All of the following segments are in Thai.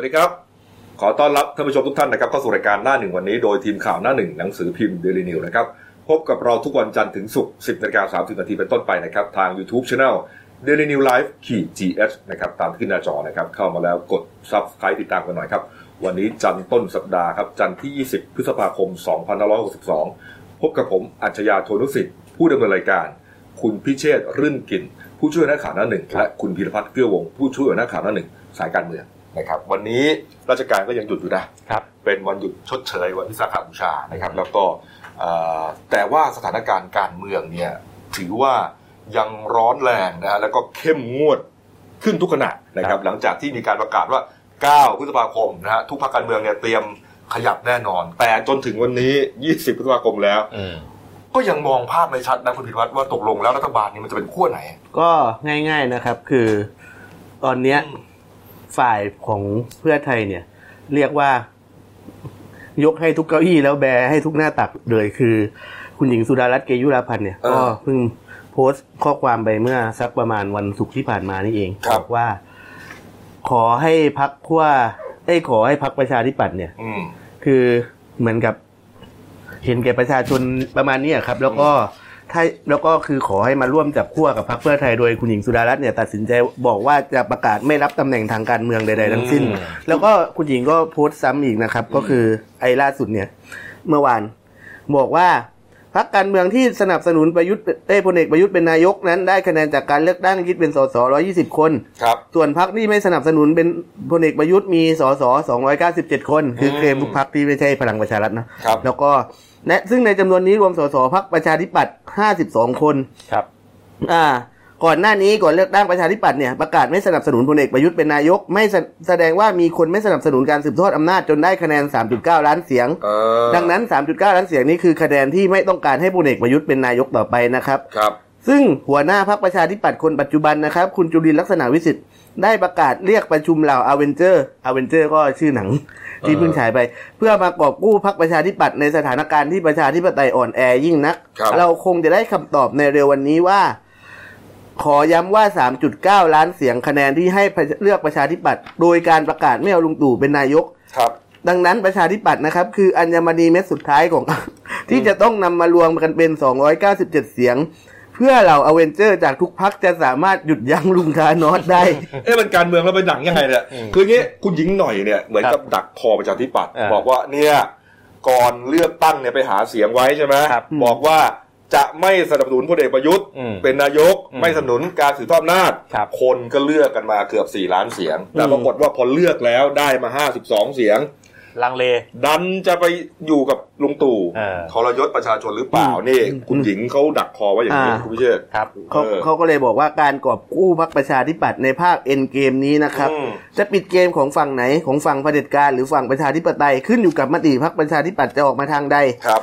วัสดีครับ ขอต้อนรับท่านผู้ชมทุกท่านนะครับเข้าสู่รายการหน้าหนึ่งวันนี้โดยทีมข่าวหน้าหนึ่งหนังสือพิมพ์เดลินิวนะครับ พบกับเราทุกวันจันทร์ถึงศุกร์10นาฬิกา30นาทีเป็นต้นไปนะครับ ทาง YouTube Channel Daily New Life ขีด GS นะครับตามที่ขึ้นหน้าจอนะครับ เข้ามาแล้วกด Subscribe ติดตามกันหน่อยครับ วันนี้จันทร์ต้นสัปดาห์ครับจันทร์ที่ 20 พฤษภาคม 2562 พบกับผมอัจฉริยะโทนุสิทธิ์ผู้ดำเนินรายการ คุณพิเชษรื่นกินผู้ช่วยหน้าข่าวหน้าหนึ่งและคุณพีรพัฒน์เกื้อวงผู้ช่วยหน้าข่าวหน้าหนึ่งสายการเมือง นะครับวันนี้ราชการก็ยังหยุดอยู่นะครับเป็นวันหยุดชดเชยวันวิสาขบูชานะครับ แล้วก็เอ่อแต่ว่าสถานการณ์การเมืองเนี่ยถือว่ายังร้อนแรงนะฮะแล้วก็เข้มงวดขึ้นทุกขณะนะครับ หลังจากที่มีการประกาศว่า 9 พฤษภาคมนะฮะทุกพรรคการเมืองเนี่ยเตรียมขยับแน่นอน แต่จนถึงวันนี้ 20 พฤษภาคมแล้วอืมก็ยังมองภาพไม่ชัดนะคุณพิรวัตรว่าตกลงแล้วรัฐบาลนี้มันจะเป็นขั้วไหน ก็ง่าย ๆนะครับ คือ ตอนเนี้ย ฝ่ายของเพื่อไทยเนี่ย เรียกว่า ยกให้ทุกเก้าอี้แล้วแบให้ทุกหน้าตักเลยคือ คุณหญิงสุดารัตน์เกยุราพันธ์เนี่ยเออก็เพิ่งโพสต์ข้อความไปเมื่อสักประมาณวันศุกร์ที่ผ่านมานี่เองครับบอกว่า ขอให้พักขั้วเอ้ยขอให้พักประชาธิปัตย์เนี่ยอืมคือเหมือนกับ เห็นแก่ประชาชนประมาณนี้ครับ แล้วก็ ถ้าแล้วก็คือขอให้มาร่วมจับขั้วกับพรรคเพื่อไทยโดยคุณหญิงสุดารัตน์เนี่ยตัดสินใจบอกว่าจะประกาศไม่รับตำแหน่งทางการเมืองใดๆทั้งสิ้นอืมแล้วก็คุณหญิงก็โพสต์ซ้ำอีกนะครับ ก็คือไอ้ล่าสุดเนี่ย เมื่อวานบอกว่าพรรคการเมืองที่สนับสนุนประยุทธ์เอ้ยพลเอกประยุทธ์เป็นนายกนั้นได้คะแนนจากการเลือกตั้งยึดเป็นสส120คนครับส่วนพรรคที่ไม่สนับสนุนเป็นพลเอกประยุทธ์มีสส297คน คือเคลมทุกพรรคที่ไม่ใช่พลังประชารัฐนะครับแล้วก็ และซึ่งในจำนวนนี้รวมสสพรรคประชาธิปัตย์52คนครับ อ่า ก่อนหน้านี้ก่อนเลือกตั้งประชาธิปัตย์เนี่ยประกาศไม่สนับสนุนพลเอกประยุทธ์เป็นนายก ไม่แสแสดงว่ามีคนไม่สนับสนุนการสืบทอดอำนาจจนได้คะแนน 3.9 ล้านเสียงเออดังนั้น 3.9 ล้านเสียงนี้คือคะแนนที่ไม่ต้องการให้พลเอกประยุทธ์เป็นนายกต่อไปนะครับ ครับ ซึ่งหัวหน้าพรรคประชาธิปัตย์คนปัจจุบันนะครับ คุณจุลินทร์ลักษณะวิสิทธิ์ได้ประกาศเรียกประชุมเหล่าอเวนเจอร์อเวนเจอร์ก็ชื่อหนัง ที่เพิ่งฉายไป เพื่อมากอบกู้พรรคประชาธิปัตย์ในสถานการณ์ที่ประชาธิปไตยอ่อนแอยิ่งนักครับเราคงจะได้คำตอบในเร็ววันนี้ว่า ขอย้ำว่า 3.9 ล้านเสียงคะแนนที่ให้เลือกประชาธิปัตย์โดยการประกาศไม่เอาลุงตู่เป็นนายกครับดังนั้นประชาธิปัตย์นะครับ คืออัญมณีเม็ดสุดท้ายของ ที่จะต้องนำมารวมกันเป็น 297 เสียงเพื่อเหล่าอเวนเจอร์จากทุกพักจะสามารถหยุดยั้งลุงทานอสได้ เอ๊ะมันการเมืองแล้วเป็นหนังยังไงเนี่ยอืมคืออย่างงี้คุณหญิงหน่อยเนี่ยเหมือนกับดักคอประชาธิปัตย์อ่าบอกว่าเนี่ยก่อนเลือกตั้งเนี่ยไปหาเสียงไว้ใช่ไหมครับบอกว่าจะไม่สนับสนุนพลเอกประยุทธ์อืมเป็นนายกอืมไม่สนับสนุนการสืบทอดอำนาจครับคนก็เลือกกันมาเกือบ 4 ล้านเสียง แต่อืมปรากฏว่าพอเลือกแล้วได้มา 52 เสียง ลังเล ดันจะไปอยู่กับลุงตู่เออ ทรยศประชาชนหรือเปล่านี่ คุณหญิงเขาดักคอไว้อย่างนี้อ่า คุณพิเชษฐ์ ครับ เขาเออ เขาก็เลยบอกว่าการกอบกู้พรรคประชาธิปัตย์ในภาคเอ็นเกมนี้นะครับ อืม จะปิดเกมของฝั่งไหนของฝั่งเผด็จการหรือฝั่งประชาธิปไตยขึ้นอยู่กับมติพรรคประชาธิปัตย์จะออกมาทางใด ครับ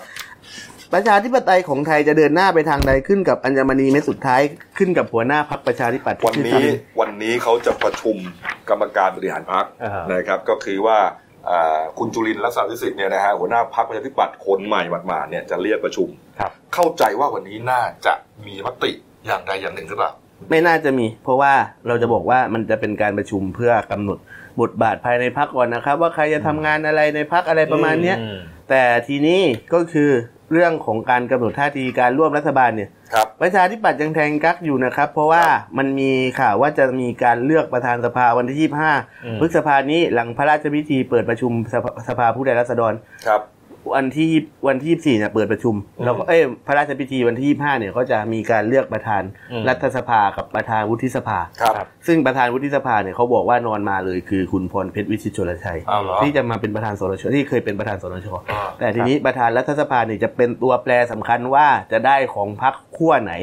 ประชาธิปไตยของไทยจะเดินหน้าไปทางใดขึ้นกับอัญมณีเม็ดสุดท้ายขึ้นกับหัวหน้าพรรคประชาธิปัตย์วันที่นี้ชื่อวันนี้เขาจะประชุมกรรมการบริหารพรรคอ่าฮะ นะครับ ก็คือว่าอ่า คุณจุลินทร์ลักษณะวิสิทธิ์เนี่ยนะฮะหัวหน้าพรรคประชาธิปัตย์คนใหม่หมาดๆเนี่ยจะเรียกประชุมครับเข้าใจว่าวันนี้น่าจะมีมติอย่างใดอย่างหนึ่งหรือเปล่าไม่น่าจะมี เพราะว่าเราจะบอกว่ามันจะเป็นการประชุมเพื่อกำหนดบทบาทภายในพักก่อนนะครับ ว่าใครจะทำงานอะไรในพักอะไรประมาณเนี้ยอืมแต่ทีนี้ก็คือ เรื่องของการกำหนดท่าทีการร่วมรัฐบาลเนี่ยครับประชาธิปัตย์ยังแทงกักอยู่นะครับ เพราะว่าครับมันมีข่าวว่าจะมีการเลือกประธานสภาวันที่อืม25พฤษภานี้หลังพระราชพิธีเปิดประชุมสภาสภาผู้แทนราษฎรครับ วันที่วันที่24เนี่ยเปิดประชุมอืมแล้วก็เอ้ยพระราชพิธีวันที่25เนี่ยก็จะมีการเลือกประธานอืมรัฐสภากับประธานวุฒิสภาครับครับ ซึ่งประธานวุฒิสภาเนี่ยเขาบอกว่านอนมาเลยคือคุณพรเพชรวิชิตชลชัยอ้าวเหรอที่จะมาเป็นประธานสนชที่เคยเป็นประธานสนชอ่าแต่ทีนี้ประธานรัฐสภาเนี่ยจะเป็นตัวแปรสำคัญว่าจะได้ของพรรคขั้วไหน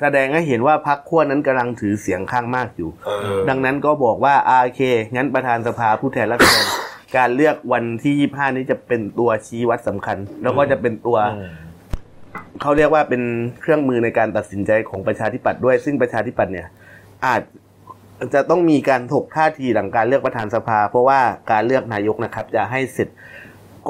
แสดงให้เห็นว่าพรรคขั้วนั้นกำลังถือเสียงข้างมากอยู่เออดังนั้นก็บอกว่าอาเคงั้นประธานสภาผู้แทนราษฎร การเลือกวันที่ 25 นี้จะเป็นตัวชี้วัดสำคัญ แล้วก็จะเป็นตัวอืมเขาเรียกว่าเป็นเครื่องมือในการตัดสินใจของประชาธิปัตย์ด้วย ซึ่งประชาธิปัตย์เนี่ย อาจจะต้องมีการถกท่าทีหลังการเลือกประธานสภา เพราะว่าการเลือกนายกนะครับ จะให้เสร็จ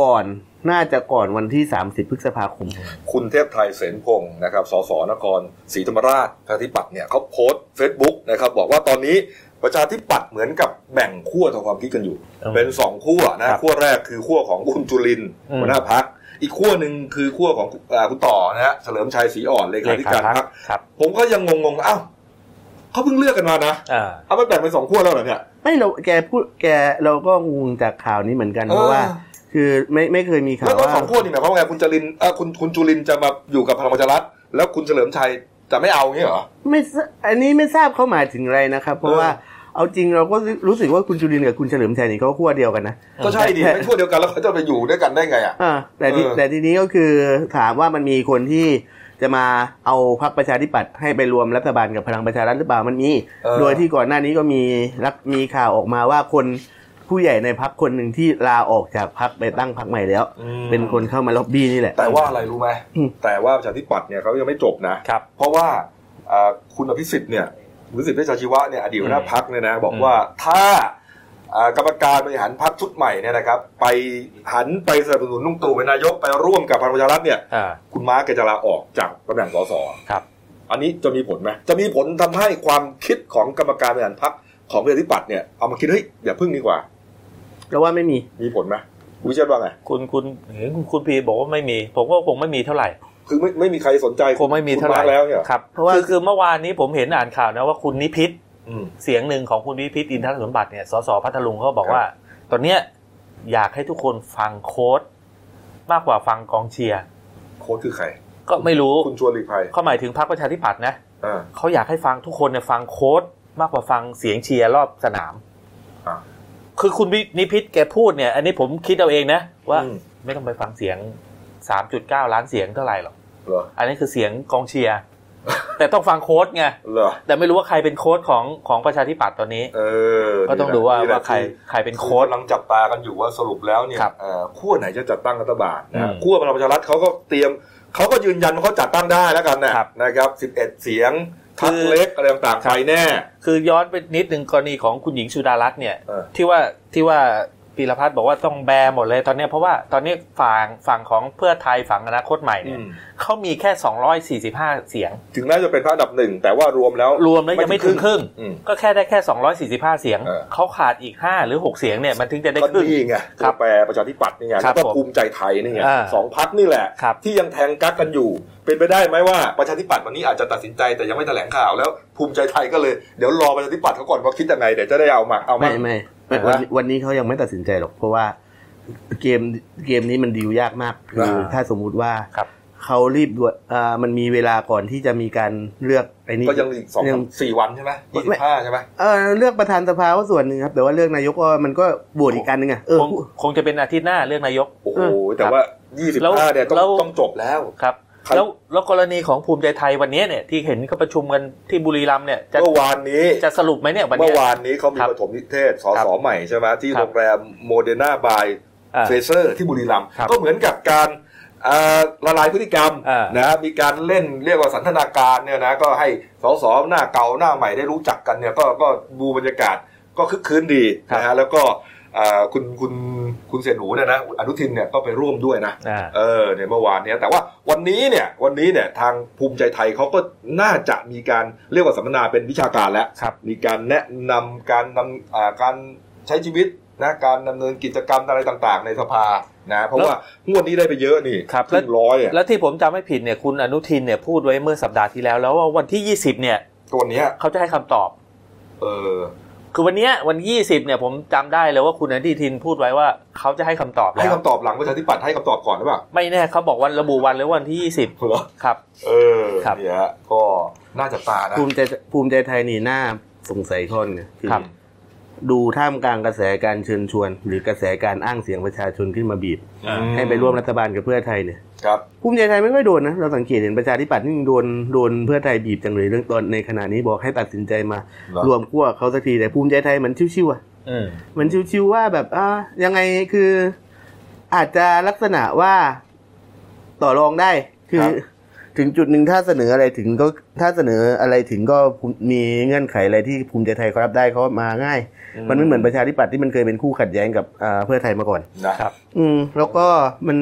ก่อนน่าจะก่อนวันที่ 30 พฤษภาคม คุณเทพไทยเสนพงศ์นะครับ สสนครศรีธรรมราชประชาธิปัตย์เนี่ยเขาโพสต์เฟซบุ๊กนะครับ บอกว่าตอนนี้ ประชาธิปัตย์เหมือนกับแบ่งขั้วทางความคิดกันอยู่อืมเป็นสองขั้วนะครับขั้วแรกคือขั้วของคุณจุลินทร์อืมหัวหน้าพักอีกขั้วหนึ่งคือขั้วของอ่าคุณต่อนะฮะเฉลิมชัยศรีอ่อนเลขาธิการพักครับผมก็ยังงงๆอ้าวเขาเพิ่งเลือกกันมานะอ่าเอาไปแบ่งเป็นสองขั้วแล้วเหรอเนี่ยไม่เราแกพูดแกเราก็งงจากข่าวนี้เหมือนกันเพราะว่า คือไม่ไม่เคยมีข่าแล้ววก็ว่าสองขั้วนี่หมายความว่าไงคุณจรินทร์เอ่อคุณคุณจุลินทร์จะมาอยู่กับพลังประชารัฐแล้วคุณเฉลิมชัยจะไม่เอางี้เหรอไม่ทราอันนี้ไม่ทราบเขาหมายถึงอะไรนะครับ เพราะว่า เอาจริงเราก็รู้สึกว่าคุณจุลินทร์กับคุณเฉลิมชัยนี่เขาขั้วเดียวกันนะก็ใช่ดิไม่ขั้วเดียวกันแล้วเขาจะไปอยู่ด้วยกันได้ไงอะอ่าแต่ที่เออแต่ทีนี้ก็คือถามว่ามันมีคนที่จะมาเอาพรรคประชาธิปัตย์ให้ไปรวมรัฐบาลกับพลังประชารัฐหรือเปล่ามันมีเออโดยที่ก่อนหน้านี้ก็มีรักมีข่าวออกมาว่าคนผู้ใหญ่ในพรรคคนหนึ่งที่ลาออกจากพรรคไปตั้งพรรคใหม่แล้วอืมเป็นคนเข้ามาล็อบบี้นี่แหละ แต่ว่าอะไรรู้ไหมอืมแต่ว่าประชาธิปัตย์เนี่ยเขายังไม่จบนะครับเพราะว่าอ่าคุณอภิสิทธิ์เนี่ย คุณอภิสิทธิ์เวชชาชีวะเนี่ยอดีตหัวหน้าพักเนี่ยนะบอกอืมว่าถ้าอ่ากรรมการบริหารพักชุดใหม่เนี่ยนะครับ ไปหันไปสนับสนุนลุงตู่เป็นนายกไปร่วมกับพลังประชารัฐเนี่ยอ่าคุณม้าแกจะลาออกจากตำแหน่งสสครับ อันนี้จะมีผลไหมจะมีผลทำให้ความคิดของกรรมการบริหารพักของประชาธิปัตย์เนี่ยเอามาคิดเฮ้ยอย่าพึ่งดีกว่าแล้วว่าไม่มีมีผลไหมคุณวิเชษฐ์ว่าไงคุณคุณเห็นคุณพีบอกว่าไม่มี ผมก็คงไม่มีเท่าไหร่ คือไม่ไม่มีใครสนใจคงไม่มีเท่าไหร่คุณร์คแล้วเนี่ยครับเพราะว่าคือคือเมื่อวานนี้ผมเห็นอ่านข่าวนะว่าคุณนิพิษอืมเสียงหนึ่งของคุณนิพิษอินทรสมบัติเนี่ยสสพัทลุงเขาบอกครับว่า ตอนเนี้ยอยากให้ทุกคนฟังโค้ดมากกว่าฟังกองเชียร์โค้ชคือใคร ก็ไม่รู้คุณชวนหลีกภัยเขาหมายถึงพรรคประชาธิปัตย์นะอ่าเขาอยากให้ฟังทุกคนเนี่ยฟังโค้ดมากกว่าฟังเสียงเชียร์รอบสนามอ่าคือคุณนิพิษแกพูดเนี่ย อันนี้ผมคิดเอาเองนะว่าอืมไม่ต้องไปฟังเสียง 3.9 ล้านเสียงเท่าไหร่หรอกเหรออันนี้คือเสียงกองเชียร์ แต่ต้องฟังโค้ดไงเหรอแต่ไม่รู้ว่าใครเป็นโค้ดของของประชาธิปัตย์ตอนนี้ เออก็ต้องดูว่านี่แหละว่าใครที่ใครเป็นโค้โค้ดดกำลังจับตากันอยู่ว่าสรุปแล้วเนี่ยครับเอ่อขั้วไหนจะจัดตั้งรัฐบาลนะอืฮะมขั้วพลังประชารัฐเขาก็เตรียมเขาก็ยืนยันว่าเขาจัดตั้งได้แล้วกันนะครับนะครับ 11 เสียงพักคือ เล็กอะไรต่างๆครับไปแน่ คือย้อนไปนิดหนึ่งกรณีของคุณหญิงสุดารัตน์เนี่ย เออที่ว่าที่ว่า ปีรพัฒน์บอกว่าต้องแบร์หมดเลยตอนเนี้ยเพราะว่าตอนนี้ฝั่งฝั่งของเพื่อไทยฝั่งอนาคตใหม่เนี่ยอืมเขามีแค่ 245 เสียง ถึงแม้จะเป็นพระอันดับหนึ่งแต่ว่ารวมแล้วรวมแล้วยังไม่ถึงครึ่งอืมก็แค่ได้แค่ 245 เสียงเออเขาขาดอีก 5 หรือ 6 เสียงเนี่ยมันถึงจะได้ก็ครึ่งนี่ไงครัตัวบแปรประชาธิปัตย์นี่ไงครัแล้บวก็ผมภูมิใจไทยนี่ไงอ่าสองพักนี่แหละครับที่ยังแทงกักกันอยู่ เป็นไปได้ไหมว่าประชาธิปัตย์วันนี้อาจจะตัดสินใจแต่ยังไม่แถลงข่าวแล้วภูมิใจไทยก็เลยเดี๋ยวรอประชาธิปัตย์เขาก่อนว่าคิดยังไงเดี๋ยวจะได้เอามาเอามาไม่ไม่ไม่เห็นไหมวันวันนี้เขายังไม่ตัดสินใจหรอก เพราะว่าเกมเกมนี้มันดีลยากมากคืออ่าถ้าสมมุติว่าครับเขารีบด่วนอ่ามันมีเวลาก่อนที่จะมีการเลือกไอ้นี่ก็ยังอีกสองยังสี่วันใช่ไหมยี่สิบห้าใช่ไหมเออเลือกประธานสภาก็ส่วนหนึ่งครับ แต่ว่าเลือกนายกก็มันก็บวชอีกการหนึ่งอะเออคงคงจะเป็นอาทิตย์หน้าเรื่องนายก โอ้โหเออแต่ว่ายี่สิบแล้วห้าเนี่ยต้องแล้วต้องจบแล้วครับใคร แล้วแล้วกรณีของภูมิใจไทยวันนี้เนี่ยที่เห็นเขาประชุมกันที่บุรีรัมย์เนี่ยจะเมื่อวานนี้จะสรุปไหมเนี่ยวันเมื่เนี้อยวานนี้เขามีครับปฐมนิเทศสครัสบใหม่ใช่ไหมที่ครับโรงแรมโมเดนาบายอ่าเฟเซอร์ที่บุรีรัมย์ครับก็เหมือนกับการอ่าละลายพฤติกรรมอ่านนะมีการเล่นเรียกว่าสันทนาการเนี่ยนะก็ให้สสหน้าเก่าหน้าใหม่ได้รู้จักกันเนี่ยก็ก็ดูบรรยากาศก็คึกคืนดีนะฮะแล้วก็อ่า คุณคุณคุณเสียหนูเนี่ยนะอนุทินเนี่ยก็ไปร่วมด้วยนะอ่าเออเนี่ยเมื่อวานเนี้ยแต่ว่าวันนี้เนี่ยวันนี้เนี่ยทางภูมิใจไทยเขาก็น่าจะมีการเรียกว่าสัมมนาเป็นวิชาการแล้วครับมีการแนะนำการนำอ่าการใช้ชีวิตนะการดำเนินกิจกรรมอะไรต่าง ๆ ในสภานะเพราะว่างวดนี้ได้ไปเยอะนี่ครับครึ่งร้อยอะแล้วที่ผมจำไม่ผิดเนี่ยคุณอนุทินเนี่ยพูดไว้เมื่อสัปดาห์ที่แล้ว แล้วว่าวันที่ 20 เนี่ยตัวเนี้ยเขาจะให้คำตอบ เออ คือวันเนี้ยวัน20เนี่ยผมจำได้เลยว่าคุณอนุทินพูดไว้ว่าเขาจะให้คำตอบให้แล้วคำตอบหลังประชาธิปัตย์ให้คำตอบก่อนหรือเปล่าไม่แน่เขาบอกวันระบุวันหรือวันที่เหรอ20ครับ เออครับเนี่ยฮะก็น่าจะตานะภูมิใจภูมิใจไทยนี่น่าสงสัยข้อนึงคือครับดูท่ามกลางกระแสการเชิญชวน หรือกระแสการอ้างเสียงประชาชนขึ้นมาบีบอืมให้ไปร่วมรัฐบาลกับเพื่อไทยเนี่ย ครับภูมิใจไทยไม่ค่อยโดนนะเราสังเกตเห็นประชาธิปัตย์นี่โดนโดนเพื่อไทยบีบจังเลยเรื่องตอนในขณะนี้บอกให้ตัดสินใจมาเหรอรวมขั้วเขาสักทีแต่ภูมิใจไทยเหมือนชิวๆอะอืมเหมือนชิวๆว่าแบบอ่ายังไงคือ อาจจะลักษณะว่าต่อรองได้คือครับถึงจุดหนึ่งถ้าเสนออะไรถึงก็ถ้าเสนออะไรถึงก็มีเงื่อนไขอะไรที่ภูมิใจไทยเขารับได้เขามาง่าย มันไม่เหมือนประชาธิปัตย์ที่มันเคยเป็นคู่ขัดแย้งกับอ่าเพื่อไทยมาก่อนนะครับ อืม แล้วก็มัน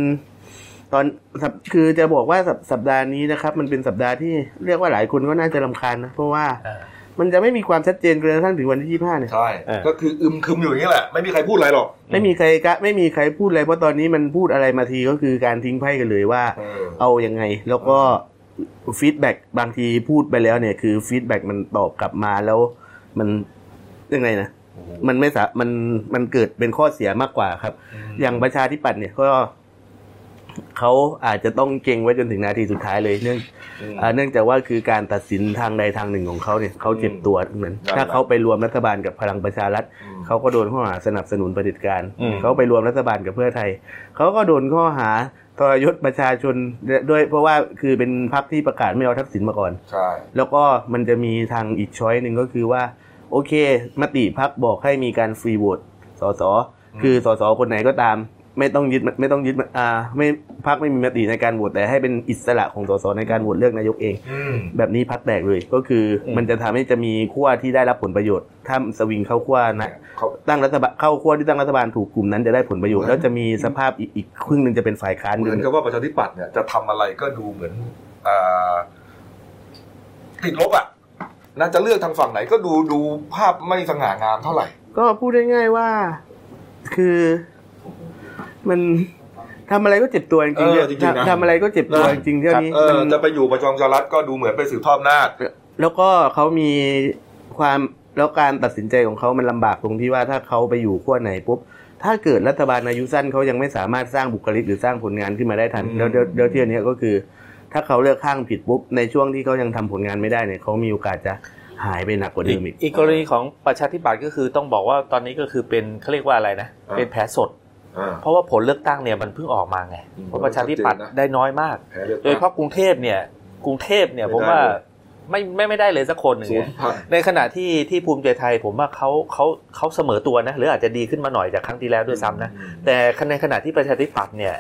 ตอนสัปคือจะบอกว่าสัปสัปดาห์นี้นะครับ มันเป็นสัปดาห์ที่เรียกว่าหลายคนก็น่าจะรำคาญนะ เพราะว่าอ่ามันจะไม่มีความชัดเจนจนกระทั่งถึงวันที่ยี่ห้าเนี่ยใช่เออก็คืออึมครึมอยู่อย่างนี้แหละ ไม่มีใครพูดอะไรหรอก ไม่มีใครกะไม่มีใครพูดอะไร เพราะตอนนี้มันพูดอะไรมาทีก็คือการทิ้งไพ่กันเลยว่า เออเอายังไง แล้วก็ feedback บางทีพูดไปแล้วเนี่ย คือ feedback มันตอบกลับมาแล้ว มันยังไงนะ มันไม่สามันมันเกิดเป็นข้อเสียมากกว่าครับ อย่างประชาธิปัตย์เนี่ยก็ เขาอาจจะต้องเก่งไว้จนถึงนาทีสุดท้ายเลยเนื่องอืมอ่าเนื่องจากว่าคือการตัดสินทางใดทางหนึ่งของเขาเนี่ยเขาเจ็บตัวทั้งนั้นนั่นแหละถ้าเขาไปรวมรัฐบาลกับพลังประชารัฐอืมเขาก็โดนข้อหาสนับสนุนเผด็จการอืมเขาไปรวมรัฐบาลกับเพื่อไทยเขาก็โดนข้อหาทรยศประชาชนด้วยเพราะว่าคือเป็นพรรคที่ประกาศไม่เอาทักษิณมาก่อนใช่แล้วก็มันจะมีทางอีกช้อยหนึ่งก็คือว่า โอเค มติพักบอกให้มีการฟรีโหวตสสคือสสคนไหนก็ตาม ไม่ต้องยึดไม่ต้องยึดอ่าไม่พักไม่มีมติในการโหวตแต่ให้เป็นอิสระของสสในการโหวตเลือกนายกเองอืมแบบนี้พักแตกเลยก็คืออมมันจะทำให้จะมีขั้วที่ได้รับผลประโยชน์ ถ้าสวิงเข้าขั้วนะเขาตั้งรัฐบาลเข้าขั้วที่ตั้งรัฐบาลถูกกลุ่มนั้นจะได้ผลประโยชน์เหมือนแล้วจะมีสภาพอีกอีกครึ่งหนึ่งจะเป็นฝ่ายค้านเหมือนกับว่าประชาธิปัตย์เนี่ยจะทำอะไรก็ดูเหมือนอ่าติดลบอะน่าจะเลือกทางฝั่งไหนก็ดูดูภาพไม่สง่างามเท่าไหร่ ก็พูดง่ายๆว่า คือ มันทำอะไรก็เจ็บตัวจริงๆเออเนี่ยจริงๆนะทำอะไรก็เจ็บตัวนะจริงๆเท่านี้เออมันจะไปอยู่ประชาชารัฐก็ดูเหมือนไปสืบทอดอำนาจแล้วก็เขามีความแล้วการตัดสินใจของเขามันลำบากตรงที่ว่าถ้าเขาไปอยู่ขั้วไหนปุ๊บถ้าเกิดรัฐบาลอายุสั้นเขายังไม่สามารถสร้างบุคลิกหรือสร้างผลงานขึ้นมาได้ทันอืมแล้วเดี๋ยวเดี๋ยวที่อันเนี้ยก็คือ ถ้าเขาเลือกข้างผิดปุ๊บในช่วงที่เขายังทำผลงานไม่ได้เนี่ยเขามีโอกาสจะหายไปหนักกว่าเดิมอีกอีกกรณีของประชาธิปัตย์ก็คือต้องบอกว่าตอนนี้ก็คือเป็นเขาเรียกว่าอะไรนะอ่าเป็นแผลสดอ่า เพราะว่าผลเลือกตั้งเนี่ยมันเพิ่งออกมาไงอืมเพราะประชาธิปัตย์ชัดเจนนะได้น้อยมากแพ้เลือกโดยเฉตั้งพาะกรุงเทพเนี่ย กรุงเทพเนี่ยไม่ผมได้ว่าเลยไม่ไม่ไม่ได้เลยสักคนหนึ่งศูนเนี่ยย์พันในขณะที่ที่ภูมิใจไทย ผมว่าเขาเขาเขาเสมอตัวนะหรืออาจจะดีขึ้นมาหน่อยจากครั้งที่แล้วด้วยซ้ำนะแต่ในขณะที่ประชาธิปัตย์เนี่ย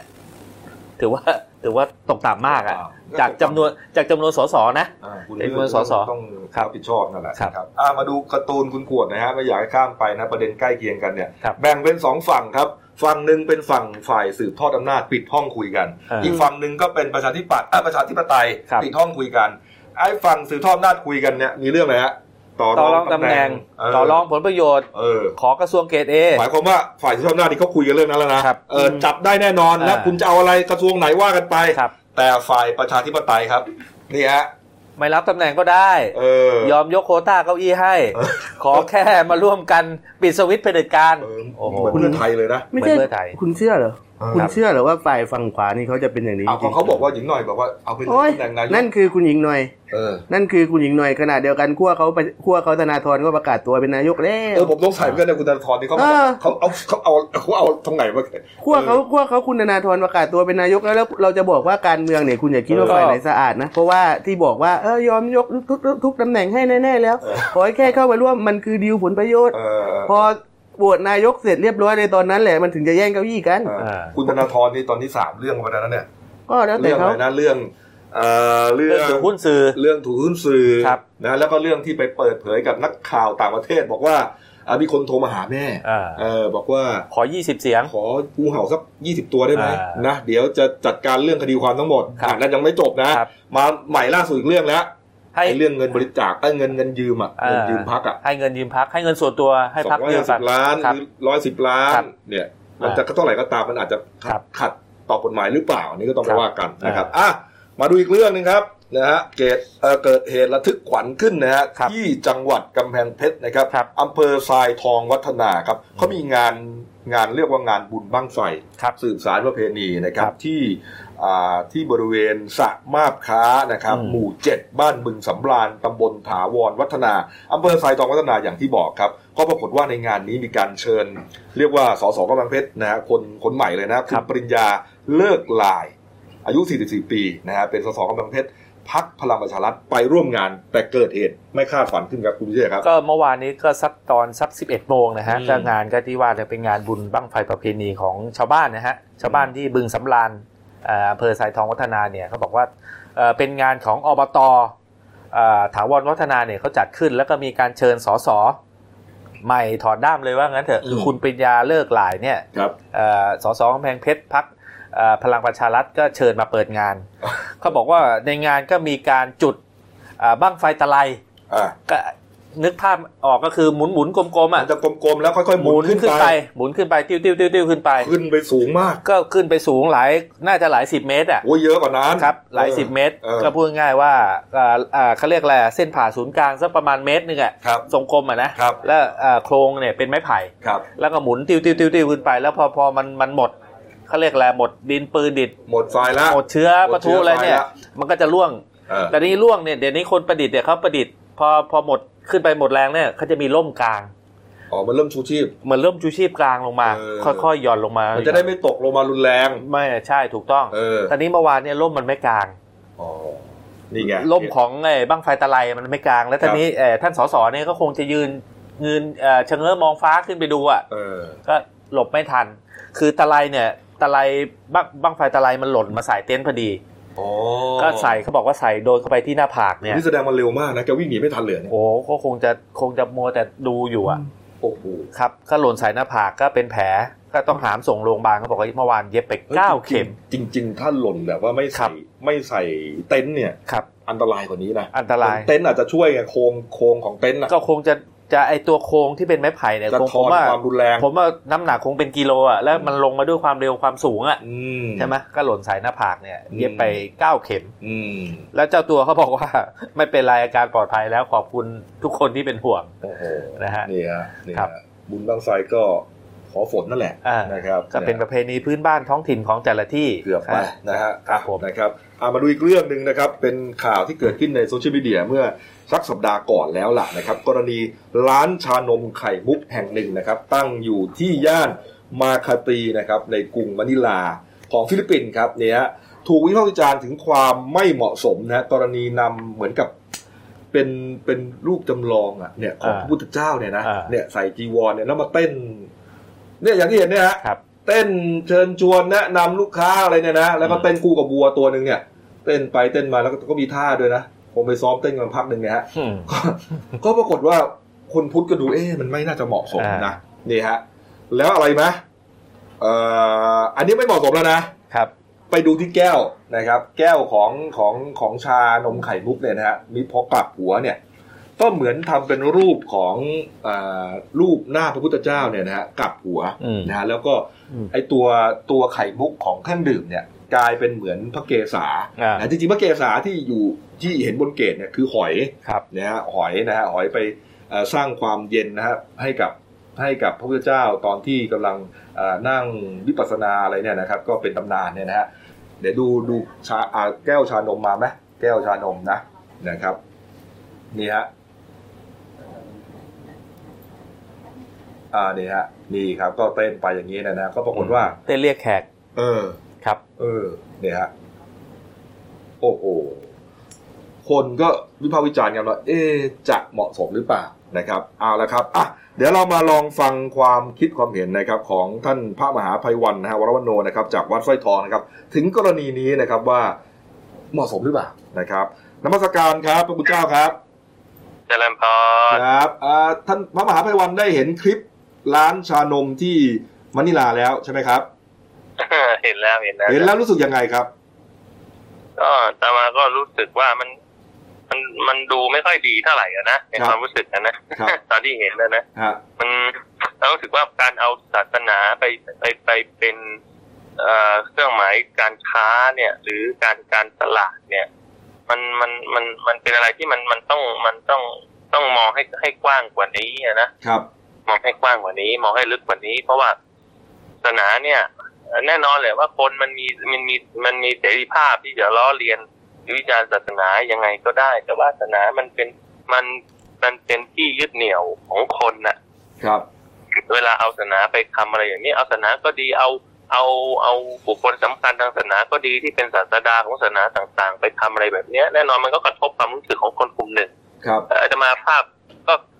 ถือว่าถือว่าตกต่ำมากอะ จากจำนวนจากจำนวนสสนะอ่าคุณเป็นเลือกสสต้องครับรับผิดชอบนั่นแหละครับครับอ่ามาดูการ์ตูนคุณขวดนะฮะไม่อยากให้ข้ามไปนะประเด็นใกล้เคียงกันเนี่ยครับแบ่งเป็นสองฝั่งครับ ฝั่งหนึ่งเป็นฝั่งฝ่ายสืบทอดอำนาจปิดห้องคุยกันอ่าอีกฝั่งหนึ่งก็เป็นประชาธิปัตย์อะประชาธิปไตยครับปิดห้องคุยกัน ไอ้ฝั่งสืบทอดอำนาจคุยกันเนี่ยมีเรื่องอะไรฮะต่อรองตำแหน่งเต่อรองผลประโยชน์เออขอกระทรวงเกตเอหมายความว่าฝ่ายสืบทอดอำนาจนี่เขาคุยกันเรื่องนั้นแล้วนะครับเออจับได้แน่นอนนะอ่าคุณจะเอาอะไรกระทรวงไหนว่ากันไปครับแต่ฝ่ายประชาธิปไตยครับ นี่ฮะ ไม่รับตำแหน่งก็ได้เออยอมยกโควต้าเก้าอี้ให้ ขอแค่มาร่วมกันปิดสวิตช์เผด็จการเออโอ้โหเหมือนเพื่อไทยเลยนะ ไม่ใช่เหมือนเพื่อไทยคุณเชื่อเหรออ่า คุณเชื่อเหรอว่าฝ่ายฝั่งขวานี่เขาจะเป็นอย่างนี้เอาจริงเขาบอกว่าหญิงหน่อยบอกว่าเอาเป็นโอ้ยตำแหน่งนายกนั่นคือคุณหญิงหน่อยเออนั่นคือคุณหญิงหน่อยขณะเดียวกันขั้วเขาไปขั้วเขาธนาธรก็ประกาศตัวเป็นนายกแล้เอวอผมต้องใส่เหมือนกันนะคุณธนาธรนี่เขาเออเขาเอาเขาเอาเขาเอาตรงไหนมาขั้วเขาขั้วเขาคุณธนาธรประกาศตัวเป็นนายกแล้วแล้วเราจะบอกว่าการเมืองเนี่ยคุณอย่าคิดว่าเออฝ่ายไหนสะอาดนะเพราะว่าที่บอกว่าเออยอมยกทุกทุกทุกตำแหน่งให้แน่ๆแล้วเออขอให้แค่เข้ามาร่วมมันคือดีลผลประโยชน์เออพอ โหวตนายกเสร็จเรียบร้อยในตอนนั้นแหละมันถึงจะแย่งเก้าอี้กันเอออ่าคุณธนาธรนี่ตอนนี้สามเรื่องมาแล้วนะเนี่ยก็แล้วแต่เรื่องอะเขาไรนะเรื่องเอ่อเรื่เรื่อองงถือหุ้นสื่อเรื่องถูกหุ้นสื่อครับนะแล้วก็เรื่องที่ไปเปิดเผยกับนักข่าวต่างประเทศ บอกว่าอะมีคนโทรมาหาแม่อ่าเออบอกว่าขอ 20 เสียง ของูเห่าสักยี่สิบตัวได้ไหมอ่านนะเดี๋ยวจะจัดการเรื่องคดีความทั้งหมดครับอะนั่นยังไม่จบนะครับมาใหม่ล่าสุดอีกเรื่องแล้ว ให้ไอ้เรื่องเงินบริจาคไอ้เงินเงินยืมอะอ่าเงินยืมพักอะให้เงินยืมพักให้เงินส่วนตัวให้สอพักงร้อยยืมห้าสิบล้านครับหรือร้อยสิบล้านครับเนี่ยมันจะเท่าไหร่ก็ตามมันอาจจะครัขัดบขัดต่อกฎหมายหรือเปล่าอันนี่ก็ต้องครัไปบว่ากันนะครับอะมาดูอีกเรื่องหนึงครับนะฮะเกิดเอ่อเกิดเหตุระทึกขวัญขึ้นนะฮะครับที่จังหวัดกำแพงเพชรนะครับครับอำเภอทรายทองวัฒนาครับเขามีงานงานเรียกว่างานบุญบั้งไฟครับสืบสารประเพณีนะครับครับที่อ่า ที่บริเวณสระมาบค้านะครับอืมหมู่เจ็ดบ้านบึงสำราญตำบลถาวรวัฒนาอำเภอทรายทองวัฒนาอย่างที่บอกครับ ก็ปรากฏว่าในงานนี้มีการเชิญ เรียกว่าสสกำลังเพชรนะฮะคนคนใหม่เลยนะคุณปริญญาเลิกลาย อายุ 44 ปีนะฮะเป็นสสกำลังเพชรพักพลังประชารัฐไปร่วมงานแต่เกิดเหตุไม่คาดฝันขึ้นครับคุณวิเชษครับ ก็เมื่อวานนี้ก็สักตอนสัก 11 โมงนะฮะอืมก็งานก็ที่ว่าเนี่ยเป็นงานบุญบั้งไฟประเพณีของชาวบ้านนะฮะชาวบ้านที่บึงสำราญเอ่ออำเภอสายทองวัฒนาเนี่ยเขาบอกว่าเอ่อเป็นงานของอบตเอ่อถาวรวัฒนาเนี่ยเขาจัดขึ้น แล้วก็มีการเชิญสสใหม่ถอดด้ามเลยว่างั้นเถอะคือมคุณปริญญาเลิกหลายเนี่ยครับเอ่อสสกำแพงเพชรพักพลังประชารัฐก็เชิญมาเปิดงาน เขาบอกว่าในงานก็มีการจุดเอ่อบั้งไฟตะไลอ่าก็ นึกภาพออกก็คือหมุนหมุนๆกลมๆมัอะนจะกลมๆแล้วค่อยๆหหมุมุนนขึ้นขึ้นไป ไป หมุนขึ้นไปติ้วติ้วติ้วติ้วขึ้นไป ขึ้นไปสูงมากก็ขึ้นไปสูงหลายน่าจะหลายสิบเมตรอะ โอ้ยเยอะกว่านั้น ครับหลายสิบเมตรออ ก็พูดง่ายๆว่าอ่าอ่าเขาเรียกอะไรอะเส้นผ่าศูนย์กลางสักประมาณเมตรหนึงอะครับ ทรงกลมอะนะครับ แล้วอ่าโครงเนี่ยเป็นไม้ไผ่ ครับ แล้วก็หมุนติ้วติ้วติ้วติ้วขึ้นไป แล้วพอพอมันมันหมดเขาเรียกอะไรหมดดินปืนดิดหมดไฟแล้ว หมดเชื้อหมปดะเชื้ทุออะไรเนี่ย ไฟละ มันก็จะร่วง เออแต่นี้ร่วงเนี่ยเดี๋ยวนี้คนประดิษฐ์เนี่ยเขาประดิษฐ์ พอพอหมดขึ้นไปหมดแรงเนี่ยเขาจะมีร่มกลางอ๋อมันเริ่มชูชีพเหมือนร่มชูชีพกลางลงมาเออค่อยๆหย่อนลงมามันจะได้ไม่ตกลงมารุนแรงไม่ใช่ถูกต้องเออตอนนี้เมื่อวานเนี่ยร่มมันไม่กลางอ๋อนี่ไงล่มของไอ้บั้งไฟตะไลมันไม่กลาง แล้วท่านนี้เอ่อท่านสสเนี่ยก็คงจะยืนยืนเอ่อชะเง้อมองฟ้าขึ้นไปดูอะเออก็หลบไม่ทัน คือตะไลเนี่ยตะไลบั้งบั้งไฟตะไลมันหล่นมาใส่เต็นท์พอดีอ๋อ ก็ใส่เขาบอกว่าใส่โดนเข้าไปที่หน้าผากเนี่ยนี่แสดงมันเร็วมากนะแกวิ่งหนีไม่ทันเลยเนี่ยโอ้ก็คงจะคงจะมัวแต่ดูอยู่อะโอ้โหครับก็หล่นใส่หน้าผากก็เป็นแผลก็ต้องหามส่งโรงพยาบาลเขาบอกว่าเมื่อวานเย็บไปเก้าเข็ม จริง ๆ ถ้าหล่นแบบว่าไม่ครัใส่บไม่ใส่เต็นท์เนี่ยครับอันตรายกว่านี้นะอันตรายเต็นท์อาจจะช่วยไงโครงโครงของเต็นท์อะก็คงจะ จะไอตัวโครงที่เป็นไม้ไผ่เนี่ยจะคงทผอมนว่าความรุนแรงผมว่าน้ำหนักคงเป็นกิโลอะแล้วมันลงมาด้วยความเร็วความสูงอะอืมใช่ไหมก็หล่นใส่หน้าผากเนี่ยอืมเย็บไปเก้าเข็มอืมแล้วเจ้าตัวเขาบอกว่าไม่เป็นไรอาการปลอดภัยแล้วขอบคุณทุกคนที่เป็นห่วงโอ้โหนะฮะนี่ฮะนี่ครัฮะบบุญบางไฟก็ขอฝนนั่นแหละอ่านะครับก็เป็นประเพณีพื้นบ้านท้องถิ่นของแต่ละที่เกือบไปนะฮะครับผมนะครับอะมาดูอีกเรื่องหนึ่งนะครับ เป็นข่าวที่เกิดขึ้นในโซเชียลมีเดียเมื่อ สักสัปดาห์ก่อนแล้วล่ะนะครับ กรณีร้านชานมไข่มุกแห่งหนึ่งนะครับ ตั้งอยู่ที่ย่านมาคาตีนะครับในกรุงมะนิลาของฟิลิปปินส์ครับเนี่ยถูกวิพากษ์วิจารณ์ถึงความไม่เหมาะสมนะกรณีนำเหมือนกับเป็นเป็นรูปจำลองอะเนี่ยของอ่าพระพุทธเจ้าเนี่ยนะอ่าเนี่ยใส่จีวรเนี่ยแล้วมาเต้น เนี่ยอย่างที่เห็นเนี่ยฮะครับเต้นเชิญชวนแนะนำลูกค้าอะไรเนี่ยนะแล้วก็เต้นคู่กับวัวตัวหนึ่งเนี่ย เต้นไปเต้นมาแล้วก็ก็มีท่าด้วยนะ ผมไปซ้อมเต้นกันพักหนึ่งเนี่ยฮะอืมก็ก็ปรากฏว่าคนพุทธก็ดูเอ๊ะมันไม่น่าจะเหมาะสมอ่านะนี่ฮะ แล้วอะไรไหมเอ่ออันนี้ไม่เหมาะสมแล้วนะครับ ไปดูที่แก้วนะครับ แก้วของของของชานมไข่มุกเนี่ยนะฮะมีพอกลับหัวเนี่ย ก็เหมือนทำเป็นรูปของอารูปหน้าพระพุทธเจ้าเนี่ยนะฮะกลับหัวอืมนะฮะแล้วก็อืมไอตัวตัวไข่มุกของเครื่องดื่มเนี่ย กลายเป็นเหมือนพระเกศาอ่านะจริงๆพระเกศาที่อยู่ที่เห็นบนเกศเนี่ยคือหอยครับนะฮะหอยนะฮะหอยไปเอ่อสร้างความเย็นนะฮะให้กับให้กับพระพุทธเจ้าตอนที่กำลังเอ่อนั่งวิปัสสนาอะไรเนี่ยนะครับ ก็เป็นตำนานเนี่ยนะฮะเดี๋ยวดูดูชาอ่าแก้วชานมมาไหมแก้วชานมนะนะครับนี่ฮะอ่านี่ฮะนี่ครับ ก็เต้นไปอย่างนี้นะนะก็ปรากฏว่าเต้นเรียกแขก เออ ครับ เออ เนี่ยฮะโอ้โหคนก็วิพากษ์วิจารณ์กันว่า เอ๊ะจะเหมาะสมหรือเปล่านะครับเอาละครับอะเดี๋ยวเรามาลองฟังความคิดความเห็นนะครับของท่านพระมหาภัยวันนะฮะวรวันโนนะครับ จากวัดสร้อยทองนะครับ ถึงกรณีนี้นะครับว่าเหมาะสมหรือเปล่านะครับนมัสการครับพระคุณเจ้าครับเจริญพรครับอ่าท่านพระมหาภัยวันได้เห็นคลิปร้านชานมที่มะนิลาแล้วใช่ไหมครับ เห็นแล้วเห็นแล้วเห็นแล้วรู้สึกยังไงครับ ก็ตามาก็รู้สึกว่ามัน มันมันดูไม่ค่อยดีเท่าไหร่อะนะในครับความรู้สึกนะนะครับตอนที่เห็นนะนะฮะมันเรารู้สึกว่าการเอาศาสนาไปไปไปเป็นเอ่อเครื่องหมายการค้าเนี่ย หรือการการตลาดเนี่ย มันมันมันมันเป็นอะไรที่มันมันต้องมันต้องต้องมองให้ให้กว้างกว่านี้อะนะครับ มองให้กว้างกว่านี้ มองให้ลึกกว่านี้ เพราะว่าศาสนาเนี่ยเอ่อ แน่นอนเลยว่าคนมันมีมันมีมันมีเสรีภาพที่จะล้อเลียนหรือวิจารณ์ศาสนายังไงก็ได้ แต่ว่าศาสนามันเป็นมันมันเป็นที่ยึดเหนี่ยวของคนน่ะ ครับ เวลาเอาศาสนาไปทำอะไรอย่างนี้เอาศาสนาก็ดีเอาเอาเอาบุคคลสำคัญทางศาสนาก็ดีที่เป็นศาสดาของศาสนาต่าง ๆ ไปทำอะไรแบบเนี้ย แน่นอนมันก็กระทบความรู้สึกของคนกลุ่มหนึ่งครับเอ่ออาตมาภาพ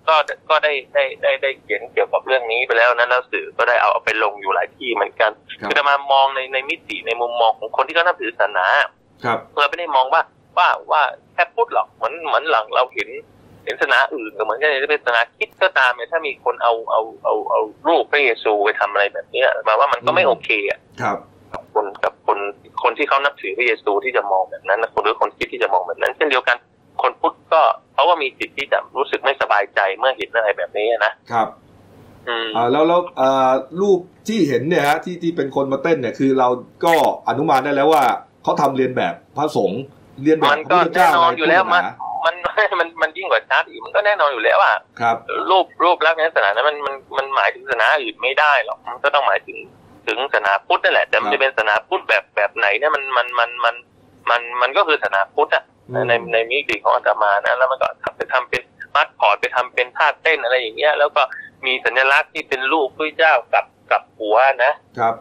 ก็ก็ก็ได้ได้ได้ได้เขียนเกี่ยวกับเรื่องนี้ไปแล้วนั้นแล้วสื่อก็ได้เอาเอาไปลงอยู่หลายที่เหมือนกันครับคืออาตมามองในในมิติในมุมมองของคนที่เขานับถือศาสนาครับเราไม่ได้มองว่าว่าว่าแค่พูดหรอกเหมือนเหมือนหลังเราเห็นเห็นศาสนาอื่นก็เหมือนกันจะเป็นศาสนาคริดก็ตามเนี่ยถ้ามีคนเอาเอาเอาเอารูปพระเยซูไปทำอะไรแบบเนี้ยหมายว่ามันก็ไม่โอเคอะครับกับคนกับคนคนที่เขานับถือพระเยซูที่จะมองแบบนั้นนะคนหรือคนคิดที่จะมองแบบนั้น เช่นเดียวกัน คนพุทธก็เขาก็มีสิทธิ์ที่จะรู้สึกไม่สบายใจเมื่อเห็นอะไรแบบนี้นะครับอืมอ่าแล้วแล้วอ่ารูปที่เห็นเนี่ยฮะที่ที่เป็นคนมาเต้นเนี่ยคือเราก็อนุมานได้แล้วว่าเขาทำเรียนแบบพระสงฆ์เรียนแบบมันพก็ระพุทธเจ้าแน่นอนอยู่แล้วในพุทธศาสนามันมันมันยิ่งกว่าชาติอีกมันก็แน่นอนอยู่แล้วว่าครับ รูปรูปลักษณ์ในศาสนานั้นมันมันมันหมายถึงศาสนาอื่นไม่ได้หรอกมันก็ต้องหมายถึงถึงศาสนาพุทธนั่นแหละแต่มันครับจะเป็นศาสนาพุทธแบบแบบไหนเนี่ยมันมันมันมันมันมันก็คือศาสนาพุทธอะอืม ในในมิติของอาตมานะ แล้วมันก็ทำไปทำเป็นมัดพอร์ตไปทำเป็นท่าเต้นอะไรอย่างเงี้ย แล้วก็มีสัญลักษณ์ที่เป็นรูปพระเจ้ากับกับหัวนะครับ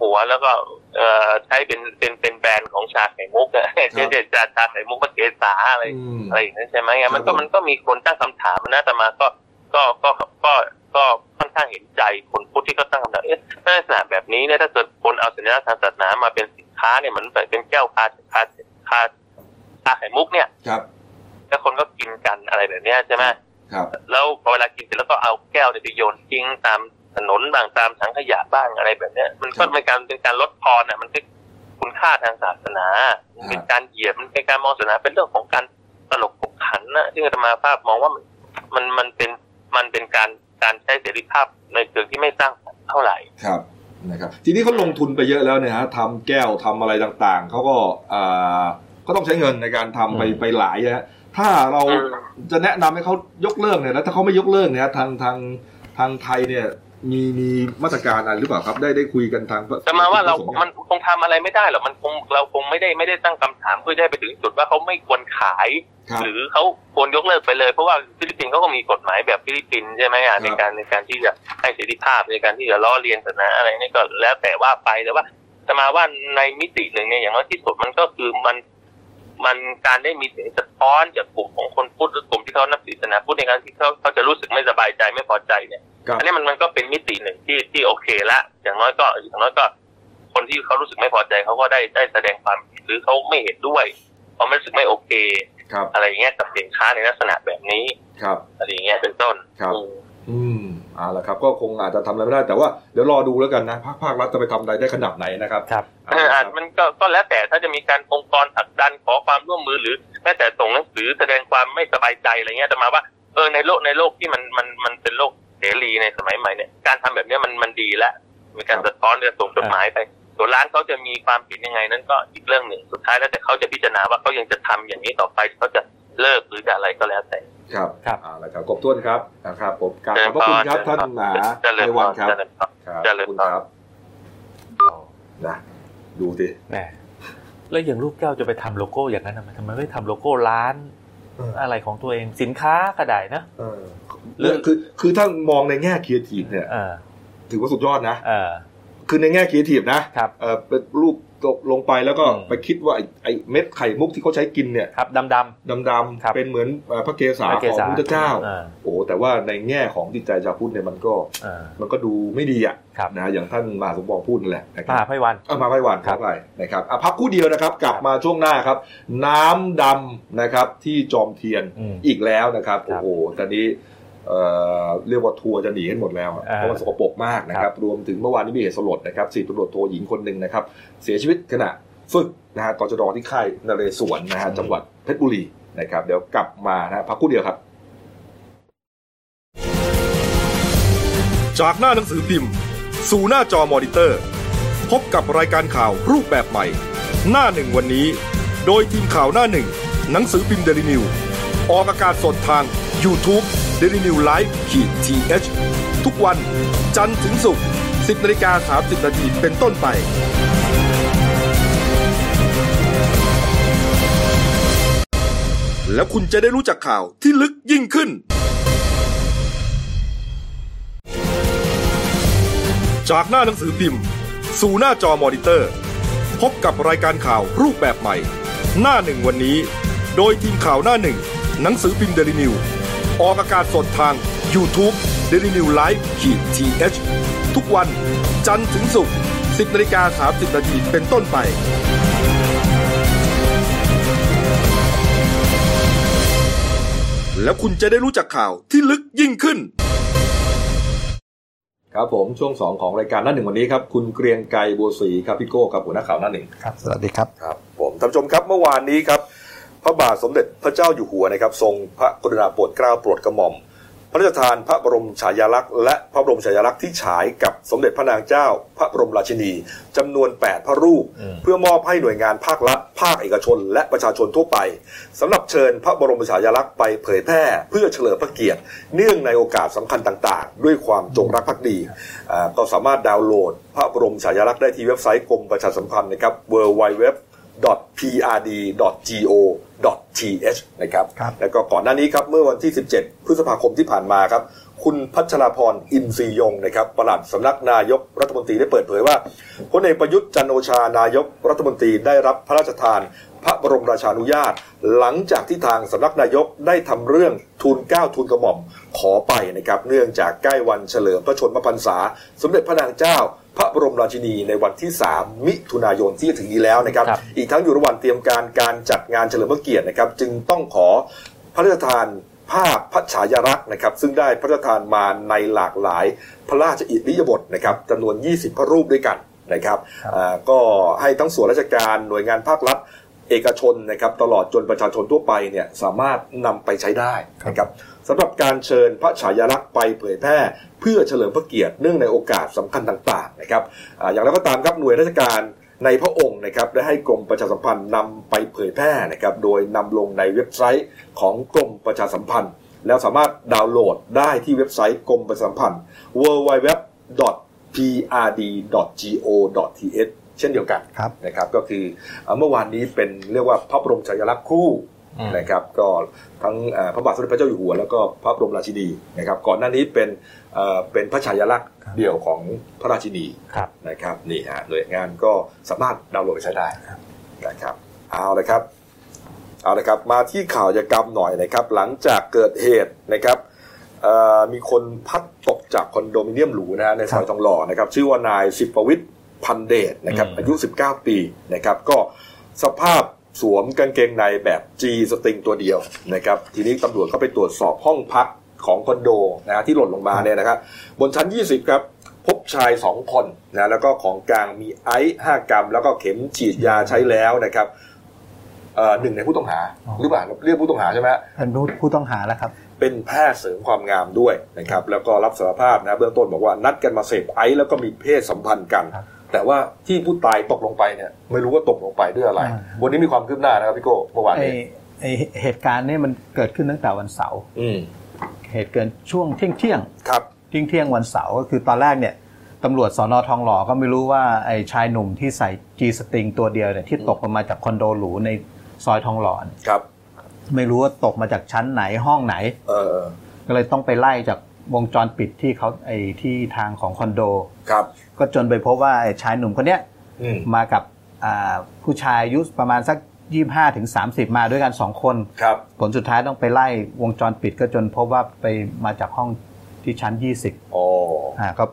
หัวแล้วก็เอ่อใช้เป็นเป็นเป็นแบรนด์ของชาไข่มุกอะเช่นเช่นชาชาไข่มุกพระเกศาอะไรอืมอะไรอย่างนั้นใช่ไหมครังั้บนมันก็ผมมันก็มีคนตั้งคำถามนะแต่มาก็ก็ก็ก็ก็ค่อนข้างเห็นใจคนพุทธที่เขาตั้งคำถามเอ๊ะในลักษณะแบบนี้เนี่ยถ้าเกิดคนเอาสัญลักษณ์ทางศาสนามาเป็นสินค้าเนี่ยเหมือนเป็นแก้วคาคาคา ชาไข่มุกเนี่ยครับแล้วคนก็กินกันอะไรแบบเนี้ยใช่ไหมครับ แล้วพอเวลากินเสร็จแล้วก็เอาแก้วเนี่ยไปโยนทิ้งตามถนนบ้างตามถังขยะบ้างอะไรแบบเนี้ย มันก็เป็นการเป็นการลดทอนอะ มันเป็นคุณค่าทางศาสนามันเป็นการเหยียบมันเป็นการมองศาสนาเป็นเรื่องของการตลกขบขันนะที่อาตมาภาพมองว่ามันมันมันเป็นมันเป็นการการใช้เสรีภาพในเชิงที่ไม่สร้างสรรค์เท่าไหร่ครับนะครับ ทีนี้เขาลงทุนไปเยอะแล้วเนี่ยฮะทำแก้วทำอะไรต่างๆเขาก็อ่า ก็ต้องใช้เงินในการทำไปอืมไปหลายนะฮะถ้าเราอืมจะแนะนำให้เขายกเลิกเนี่ยแล้วถ้าเขาไม่ยกเลิกเนี่ยทางทางทางไทยเนี่ยมีมีมาตรการอะไรหรือเปล่าครับได้ได้คุยกันทางแต่มาว่าเราพระสงฆ์มันคงทำอะไรไม่ได้หรอกมันคงเราคงไม่ได้ไม่ได้ตั้งคำถามเพื่อจะให้ไปถึงจุดว่าเขาไม่ควรขายครับหรือเขาควรยกเลิกไปเลย เพราะว่าฟิลิปปินส์เขาก็มีกฎหมายแบบฟิลิปปินส์ใช่ไหมอะครับในการในการที่จะให้เสรีภาพในการที่จะล้อเลียนศาสนาอะไรนี่ก็แล้วแต่ว่าไปแต่ว่าแต่มาว่าในมิติหนึ่งเนี่ยอย่างน้อยที่สุดมันก็คือมัน มันการได้มีเสียงสะท้อนจากกลุ่มของคนพุทธหรือกลุ่มที่เขานับถือศาสนาพุทธในการที่เขาเขาจะรู้สึกไม่สบายใจไม่พอใจเนี่ยครับอันนี้มันมันก็เป็นมิติหนึ่งที่ที่โอเคละอย่างน้อยก็อย่างน้อยก็ คนที่เขารู้สึกไม่พอใจเขาก็ได้ได้แสดงความเห็นหรือเขาไม่เห็นด้วยเขาไม่รู้สึกไม่โอเคครับอะไรอย่างเงี้ยกับสินค้าในลักษณะแบบนี้ครับอะไรอย่างเงี้ยเป็นต้นครับ อืมอืมเอาละครับ ก็คงอาจจะทำอะไรไม่ได้ แต่ว่าเดี๋ยวรอดูแล้วกันนะภาคภาครัฐจะไปทำอะไรได้ขนาดไหนนะครับครับ เอออาจมันก็ก็แล้วแต่ถ้าจะมีการองค์กรผลักดันขอความร่วมมือหรือแม้แต่ส่งหนังสือแสดงความไม่สบายใจอะไรเงี้ยแต่มาว่าเออในโลกในโลกที่มันมันมันเป็นโลกเสรีในสมัยใหม่เนี่ยการทำแบบเนี้ยมันมันดีแล้วมีการสะท้อนจะส่งจดหมายไปส่วนร้านเขาจะมีความผิดยังไงนั้นก็อีกเรื่องหนึ่งสุดท้ายแล้วแต่เขาจะพิจารณาว่าเขายังจะทำอย่างนี้ต่อไปเขาจะ เลิกหรือจะอะไรก็แล้วแต่ ครับครับเอาละครับขอบคุณครับนะครับผมกราบขอบพระคุณครับท่านมหาเจริญไพพวันรครับเจริญพรครับเจริญขอบคุณพรครับนะดูสิแหมแล้วอย่างรูปแก้วจะไปทำโลโก้อย่างนั้นทำไมทำไมไม่ทำโลโก้ร้านเอออะไรของตัวเองสินค้าก็ได้นะเออเรื่องคือคือถ้ามองในแง่ครีเอทีฟเนี่ยเออถือว่าสุดยอดนะเออ คือในแง่ครีเอทีฟนะครับเออเป็นรูปตกลงไปแล้วก็อืมไปคิดว่าไอ้ไอ้เม็ดไข่มุกที่เขาใช้กินเนี่ยครับดำดดำครับๆเป็นเหมือนเอ่อพระเกศาพระเกของศาพระพุทธเจ้าเออโอ้แต่ว่าในแง่ของจิตใจชาวพุทธเนี่ยมันก็เออมันก็ดูไม่ดีอะครับนะอย่างท่านมหาสมปองพูดนั่นแหละนะคมรับหาไพวันเอามาไว้วันครัเข้าไปนะครับอะพักคู่เดียวนะครับกลับมาช่วงหน้าครับ น้ำดำนะครับที่จอมเทียนอืมอีกแล้วนะครับครัโอ้บโหตอนนี้ เอ่อเรียกว่าทัวร์จะหนีกันหมดแล้วอะอ่าเพราะมันสกปรกมากนะคครัรับบรวมถึงเมื่อวานนี้มีเหตุสลดนะครับสี่ตำรวจโทหญิงคนหนึ่งนะครับ เสียชีวิตขณะฝึกนะฮะตจรที่ค่ายนเรศวรนะฮะจังหวัดเพชรบุรีนะครับ เดี๋ยวกลับมานะฮะพักคู่เดียวครับ จากหน้าหนังสือพิมพ์ สู่หน้าจอมอนิเตอร์ พบกับรายการข่าวรูปแบบใหม่ หน้าหนึ่งวันนี้ โดยทีมข่าวหน้าหนึ่งหนังสือพิมพ์เดลิวิวออกอากาศสดทาง YouTube d e l i n e w l i v e ขีดทีทุกวันจันทร์ถึงศุกร์10นาฬิกา30นาทีเป็นต้นไป แล้วคุณจะได้รู้จักข่าวที่ลึกยิ่งขึ้น จากหน้าหนังสือพิมพ์ สู่หน้าจอมอนิเตอร์ พบกับรายการข่าวรูปแบบใหม่ หน้าหนึ่งวันนี้ โดยทีมข่าวหน้าหนึ่งหนังสือพิมพ์เดลิวิว ออกอากาศสดทาง YouTube d e l i n e w l i v e ขีดทีทุกวันจันทร์ถึงศุกร์10นาฬิกา30นาทีเป็นต้นไป แล้วคุณจะได้รู้จักข่าวที่ลึกยิ่งขึ้น ครับผมช่วง 2 ของรายการหน้าหนึ่งวันนี้ครับ คุณเกรียงไกรบัวศรีครับพี่โก้ครับหัวหน้าข่าวหน้าหนึ่งครับสวัสดีครับครับผมท่านผู้ชมครับเมื่อวานนี้ครับ พระบาทสมเด็จพระเจ้าอยู่หัวนะครับทรงพระกรุณาโปรดเกล้าโปรดกระหม่อม พระราชทานพระบรมฉายาลักษณ์และพระบรมฉายาลักษณ์ที่ฉายกับสมเด็จพระนางเจ้า พระบรมราชินีจำนวน 8 พระรูป เพื่อมอบให้หน่วยงานภาครัฐ ภาคเอกชน และประชาชนทั่วไปสำหรับเชิญพระบรมฉายาลักษณ์ไปเผยแพร่เพื่อเฉลิมพระเกียรติ เนื่องในโอกาสสำคัญต่างๆ ด้วยความจงรักภักดีอ่าก็สามารถดาวน์โหลด พระบรมฉายาลักษณ์ได้ที่เว็บไซต์กรมประชาสัมพันธ์นะครับ w w w prd.go.th นะครับครับแล้วก็ก่อนหน้านี้ครับเมื่อวันที่ 17 พฤษภาคมที่ผ่านมาครับ คุณพัชราพรอินทรียงนะครับปลัดสำนักนายกรัฐมนตรีได้เปิดเผยว่าพลเอกประยุทธ์จันทร์โอชานายกรัฐมนตรีได้รับพระราชทานพระบรมราชานุญาต หลังจากที่ทางสำนักนายกได้ทำเรื่องทูลเกล้าทูลกระหม่อมขอไปนะครับ เนื่องจากใกล้วันเฉลิมพระชนมพรรษา สมเด็จพระนางเจ้า พระบรมราชินีในวันที่ 3 มิถุนายนที่จะถึงนี้แล้วนะครับครับ อีกทั้งอยู่ระหว่างเตรียมการการจัดงานเฉลิมพระเกียรตินะครับ จึงต้องขอพระราชทานภาพพระฉายาลักษณ์นะครับ ซึ่งได้พระราชทานมาในหลากหลายพระราชอิริยาบถนะครับจำนวน 20 พระรูปด้วยกันนะครับอ่าก็ให้ทั้งส่วนราชการหน่วยงานภาครัฐเอกชนนะครับตลอดจนประชาชนทั่วไปเนี่ยสามารถนำไปใช้ได้นะครับ สำหรับการเชิญพระฉายาลักษณ์ไปเผยแพร่ เพื่อเฉลิมพระเกียรติเนื่องในโอกาสสำคัญต่างๆนะครับอาอย่างไรก็ตามครับหน่วยราชการในพระองค์นะครับได้ให้กรมประชาสัมพันธ์นำไปเผยแพร่นะครับโดยนำลงในเว็บไซต์ของกรมประชาสัมพันธ์ แล้วสามารถดาวน์โหลดได้ที่เว็บไซต์กรมประชาสัมพันธ์ www.prd.go.th เช่นเดียวกันครับนะครับก็คือเอ่อเมื่อวานนี้เป็นเรียกว่าพระบรมฉายาลักษณ์คู่อืม นะครับก็ทั้งเอ่อพระบาทสมเด็จพระเจ้าอยู่หัวแล้วก็พระบรมราชินีนะครับก่อนหน้านี้เป็นเอ่อเป็นพระฉายาลักษณ์เดี่ยวของพระราชินีครับนะครับนี่ฮะหน่วยงานก็สามารถดาวน์โหลดไปใช้ได้นะครับเอาเลยครับเอาเลยครับมาที่ข่าวยากรรมหน่อยนะครับหลังจากเกิดเหตุนะครับเอ่อมีคนพัดตกจากคอนโดมิเนียมหรูนะฮะในซอยทองหล่อนะครับชื่อว่านายสิบประวิทย์พันเดชนะครับอืมอายุ 19 ปีนะครับก็สภาพ สวมกางเกงในแบบ G สตริงตัวเดียวนะครับทีนี้ตำรวจก็ไปตรวจสอบห้องพักของคอนโดนะฮะที่หล่นลงมาเนี่ยนะครับบนชั้น 20 ครับ พบชาย 2 คนนะแล้วก็ของกลางมีไอซ์5กรัม แล้วก็เข็มฉีดยาใช้แล้วนะครับเอ่อหนึ่งในผู้ต้องหาอ๋อหรือเปล่าเรียกผู้ต้องหาใช่ไหมฮะเป็นผู้ผู้ต้องหาแล้วครับ เป็นแพทย์เสริมความงามด้วยนะครับแล้วก็รับสารภาพนะเบื้องต้นบอกว่านัดกันมาเสพไอซ์แล้วก็มีเพศสัมพันธ์กันครับ แต่ว่าที่ผู้ตายตกลงไปเนี่ย ไม่รู้ว่าตกลงไปด้วยอะไรอ่าวันนี้มีความคืบหน้านะครับพี่โก้เมื่อวานไอนี้ไอเหตุการณ์นี้มันเกิดขึ้นตั้งแต่วันเสาร์อืมเหตุเกิดช่วงเที่ยงเที่ยงครับเที่ยงเที่ยงวันเสาร์ก็คือตอนแรกเนี่ยตำรวจสอนอทองหล่อก็ไม่รู้ว่าไอ้ชายหนุ่มที่ใส่จีสตริงตัวเดียวเนี่ยที่ตกลงมาจากคอนโดหรูในซอยทองหล่อเนี่ยครับ ไม่รู้ว่าตกมาจากชั้นไหนห้องไหน เออก็เลยต้องไปไล่จากวงจรปิดที่เขาไอ้ที่ทางของคอนโดครับ ก็จนไปพบว่าไอ้ชายหนุ่มคนเนี้ยอืมมากับอ่าผู้ชายอายุประมาณสักยี่ห้าถึงสามสิบมาด้วยกันสองคนครับผลสุดท้ายต้องไปไล่วงจรปิดก็จนพบว่าไปมาจากห้องที่ชั้นยี่สิบโอ้อ่าก็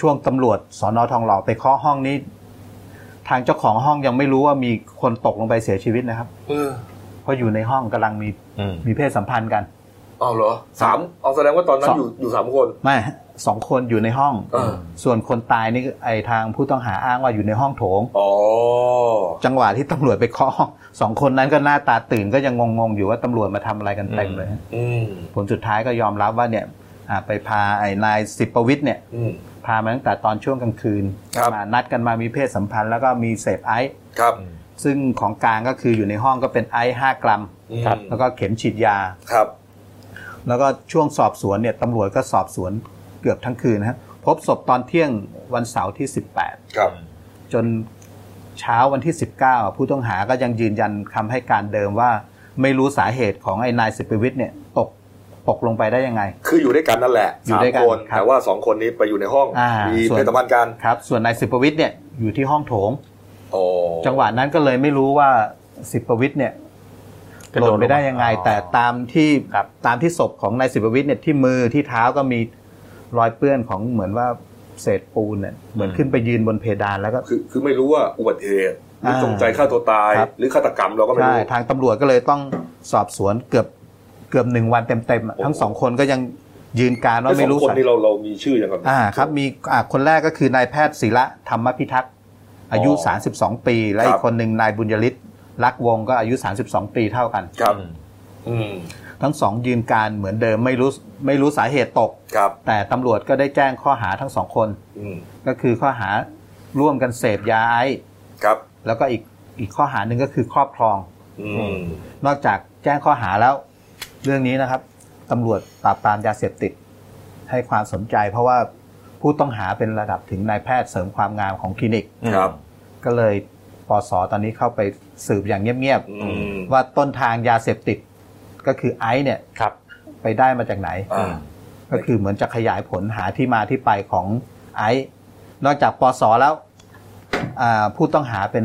ช่วงตำรวจสอนอทองหล่อไปเคาะห้องนี้ ทางเจ้าของห้องยังไม่รู้ว่ามีคนตกลงไปเสียชีวิตนะครับเออเพราะอยู่ในห้องกำลังมีอืมมีเพศสัมพันธ์กันเอาเหรอสามเอาแสดงว่าตอนนั้นสองอยู่อยู่สามคนไม่ฮะ สองคนอยู่ในห้องเออส่วนคนตายนี่ไอทางผู้ต้องหาอ้างว่าอยู่ในห้องโถงอ๋อจังหวะที่ตำรวจไปเคาะห้องสองคนนั้นก็หน้าตาตื่นก็ยังงงๆอยู่ว่าตำรวจมาทำอะไรกันเต็มเลยฮะอืมผลสุดท้ายก็ยอมรับว่าเนี่ยอ่าไปพาไอ้นายสิบประวิทย์เนี่ยอืมพามาตั้งแต่ตอนช่วงกลางคืนครับมานัดกันมามีเพศสัมพันธ์แล้วก็มีเสพไอซ์ครับซึ่งของกลางก็คืออยู่ในห้องก็เป็นไอซ์ห้ากรัมอืมแล้วก็เข็มฉีดยาครับ แล้วก็ช่วงสอบสวนเนี่ยตำรวจก็สอบสวน เกือบทั้งคืนนะฮะพบศพตอนเที่ยงวันเสาร์ที่ครับ18จนเช้าวันที่ 19อะผู้ต้องหาก็ยังยืนยันคำให้การเดิมว่า ไม่รู้สาเหตุของไอ้นายสิบประวิทย์เนี่ยตกตกลงไปได้ยังไง คืออยู่ด้วยกันนั่นแหละอยู่สามด้วยกันคนครับแต่ว่าสองคนนี้ไปอยู่ในห้องอ่ามีส่วนเพศสัมพันธ์กันครับ ส่วนนายสิบประวิทย์เนี่ยอยู่ที่ห้องโถงโอ้จังหวะนั้นก็เลยไม่รู้ว่าสิบประวิทย์เนี่ยกระหโดดล่นไปได้ยังไงลงมาแต่ตามที่ครับตามที่ศพของนายสิบประวิทย์เนี่ยที่มือที่เท้าก็มี รอยเปื้อนของเหมือนว่าเศษปูนเนี่ยเหมือนขึ้นไปยืนบนเพดานแล้วก็คือคือไม่รู้ว่าอุบัติเหตุหรืออ่าจงใจฆ่าตัวตายครับหรือฆาตกรรมเราก็ไม่ใช่รู้ทางตำรวจก็เลยต้องสอบสวนเกือบเกือบหนึ่งวันเต็มๆอะโอ้โหทั้งสองคนก็ยังยืนการว่าไม่รู้แล้วสองคนสานี้เราเรามีชื่ออย่างไรอ่าครับมีอ่าคนแรกก็คือนายแพทย์ศิระธรรมพิทักษ์อายุอ๋อ32 ปี และครับอีกคนหนึ่งนายบุญยฤทธิ์ลักวงก็อายุ 32 ปีเท่ากันครับอืม ทั้งสองยืนการเหมือนเดิมไม่รู้ไม่รู้สาเหตุตกครับแต่ตำรวจก็ได้แจ้งข้อหาทั้งสองคนอืมก็คือข้อหาร่วมกันเสพยาไอซ์ครับ แล้วก็อีกอีกข้อหาหนึ่งก็คือครอบครองอืมนอกจากแจ้งข้อหาแล้ว เรื่องนี้นะครับตำรวจปราบปรามยาเสพติด ให้ความสนใจ เพราะว่าผู้ต้องหาเป็นระดับถึงนายแพทย์เสริมความงามของคลินิกครับ ก็เลยปสตอนนี้เข้าไปสืบอย่างเงียบอืมๆว่าต้นทางยาเสพติด ก็คือไอซ์เนี่ยครับไปได้มาจากไหนอ่าก็คือเหมือนจะขยายผลหาที่มาที่ไปของไอซ์นอกจากปสแล้วอ่าผู้ต้องหาเป็น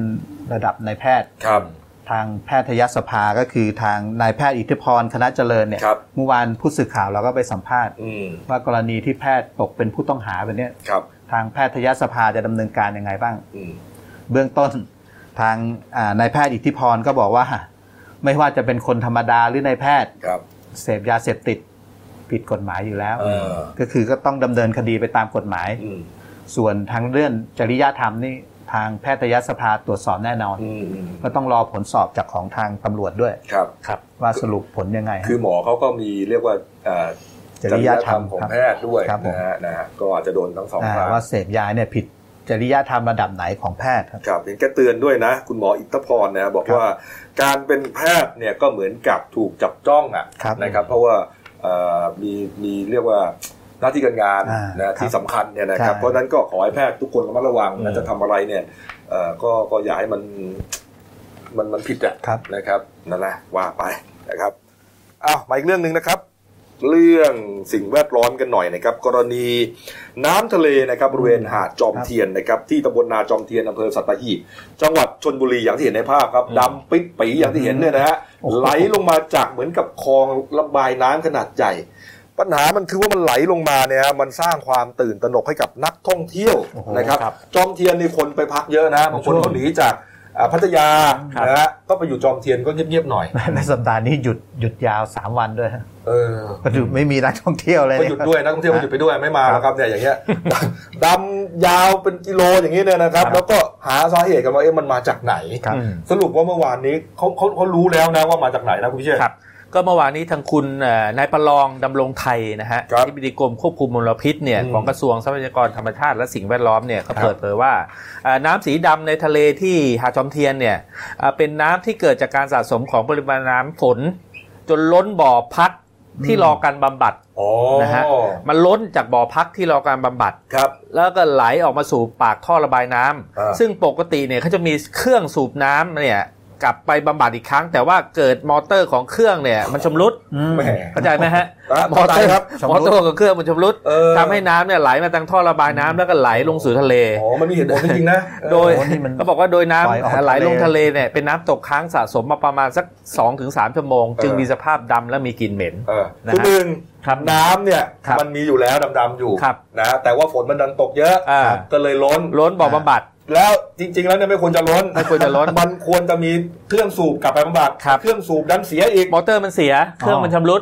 ระดับนายแพทย์ครับ ทางแพทยสภาก็คือทางนายแพทย์อิทธิพรคณะเจริญเนี่ยครับเมื่อวานผู้สื่อข่าวเราก็ไปสัมภาษณ์อืมว่ากรณีที่แพทย์ตกเป็นผู้ต้องหาแบบเนี้ยครับทางแพทยสภาจะดำเนินการยังไงบ้างอืมเบื้องต้นทางอ่านายแพทย์อิทธิพรก็บอกว่า ไม่ว่าจะเป็นคนธรรมดาหรือนายแพทย์ครับเสพยาเสพติดผิดกฎหมายอยู่แล้วเออก็คือก็ต้องดำเนินคดีไปตามกฎหมายอืมส่วนทางเรื่องจริยธรรมนี่ทางแพทยสภาตรวจสอบแน่นอนอืมอืมก็ต้องรอผลสอบจากของทางตำรวจด้วยครับครับ ว่าสรุปผลยังไงฮะคือหมอเขาก็มีเรียกว่าเอ่อจริยธรรมของครับแพทย์ด้วยครับผมนะฮะนะฮะก็อาจจะโดนทั้งสองอ่าทางว่าเสพยาเนี่ยผิด จริยธรรมระดับไหนของแพทย์ครับครับเห็นแกเตือนด้วยนะ คุณหมออิทธพรนะบอกครับว่าการเป็นแพทย์เนี่ยก็เหมือนกับถูกจับจ้องอะครับนะครับ เพราะว่าเอ่อมีมีเรียกว่าหน้าที่การงานอ่านะที่ครับสำคัญเนี่ยนะครับใช่เพราะฉะนั้นก็ขอให้แพทย์ทุกคนระมัดระวังอืนะมจะทำอะไรเนี่ยเอ่อก็ก็อย่าให้มันมันมันผิดอะครับนะครับนั่นแหละว่าไปนะครับอ้าวมาอีกเรื่องหนึ่งนะครับ เรื่องสิ่งแวดล้อมกันหน่อยนะครับ กรณีน้ำทะเลนะครับบริเวณหาดจอมเทียนนะครับที่ตำบลนาจอมเทียนอำเภอสัตหีบจังหวัดชนบุรีอย่างที่เห็นในภาพครับอืมดำปิดปีอย่างที่เห็นเนี่ยนะฮะโอ้โหไหลลงมาจากเหมือนกับคลองระบายน้ำขนาดใหญ่ ปัญหามันคือว่ามันไหลลงมาเนี่ยฮะมันสร้างความตื่นตระหนกให้กับนักท่องเที่ยวโอ้โหนะครับครับ จอมเทียนนี่คนไปพักเยอะนะบางคนเขาหนีจากอ่า พัทยาครับนะฮะก็ไปอยู่จอมเทียนก็เงียบๆหน่อยในสัปดาห์นี้หยุดหยุดยาว 3 วันด้วยฮะเออก็หยุดไม่มีนักท่องเที่ยวเลยก็เนี่หยุดด้วยนักท่องเที่ยวก็หยุดไปด้วยไม่มาแล้วครับเนี่ยอย่างเงี้ยดำยาวเป็นกิโลอย่างนี้เนี่ยนะครับครับแล้วก็หาสาเหตุกันว่าเอ๊ะมันมาจากไหนครับอืมสรุปว่าเมื่อวานนี้เขาเขาเขารู้แล้วนะว่ามาจากไหนนะคุณพิเชษฐ์ครับ ก็เมื่อวานนี้ทางคุณเอ่อนายประลองดำรงไทยนะฮะครับที่บดีกรมควบคุมมลพิษเนี่ยอืมของกระทรวงทรัพยากรธรรมชาติและสิ่งแวดล้อมเนี่ยเขาครับเปิดเผยว่าเอ่อน้ำสีดำในทะเลที่หาดจอมเทียนเนี่ยเอ่อเป็นน้ำที่เกิดจากการสะสมของปริมาณน้ำฝน จนล้นบ่อพักที่รอการบำบัดอ๋อนะฮะมันล้นจากบ่อพักที่รอการบำบัดครับแล้วก็ไหลออกมาสู่ปากท่อระบายน้ำอ่าซึ่งปกติเนี่ยเขาจะมีเครื่องสูบน้ำเนี่ย กลับไปบำบัดอีกครั้ง แต่ว่าเกิดมอเตอร์ของเครื่องเนี่ย มันชำรุดแหมเข้าใจไหมฮะอะมอเตอร์เข้าใจครับมอเตอร์ของเครื่องมันชำรุดเออทำให้น้ำเนี่ยไหลมาทางท่อระบายน้ำแล้วก็ไหลลงสู่ทะเลอ๋อมันมีเหตุผลจริงๆนะโดยโอ้นี่มันเขาบอกว่าโดยน้ำปล่อยออกทะเลไหลลงทะเลเนี่ยเป็นน้ำตกค้างสะสมมาประมาณสัก2-3ถึงชั่วโมง จึงมีสภาพดำและมีกลิ่นเหม็นเออนะฮะคือหนึ่งครับน้ำเนี่ยครับมันมีอยู่แล้วดำๆอยู่ครับนะแต่ว่าฝนมันดันตกเยอะอ่าก็เลยล้นล้นบ่อบำบัด แล้วจริง ๆ แล้วเนี่ยไม่ควรจะล้นไม่ควรจะล้น มันควรจะมีเครื่องสูบกลับไปบำบัดครับ เครื่องสูบดันเสียอีกมอเตอร์มันเสีย เครื่องมันชำรุด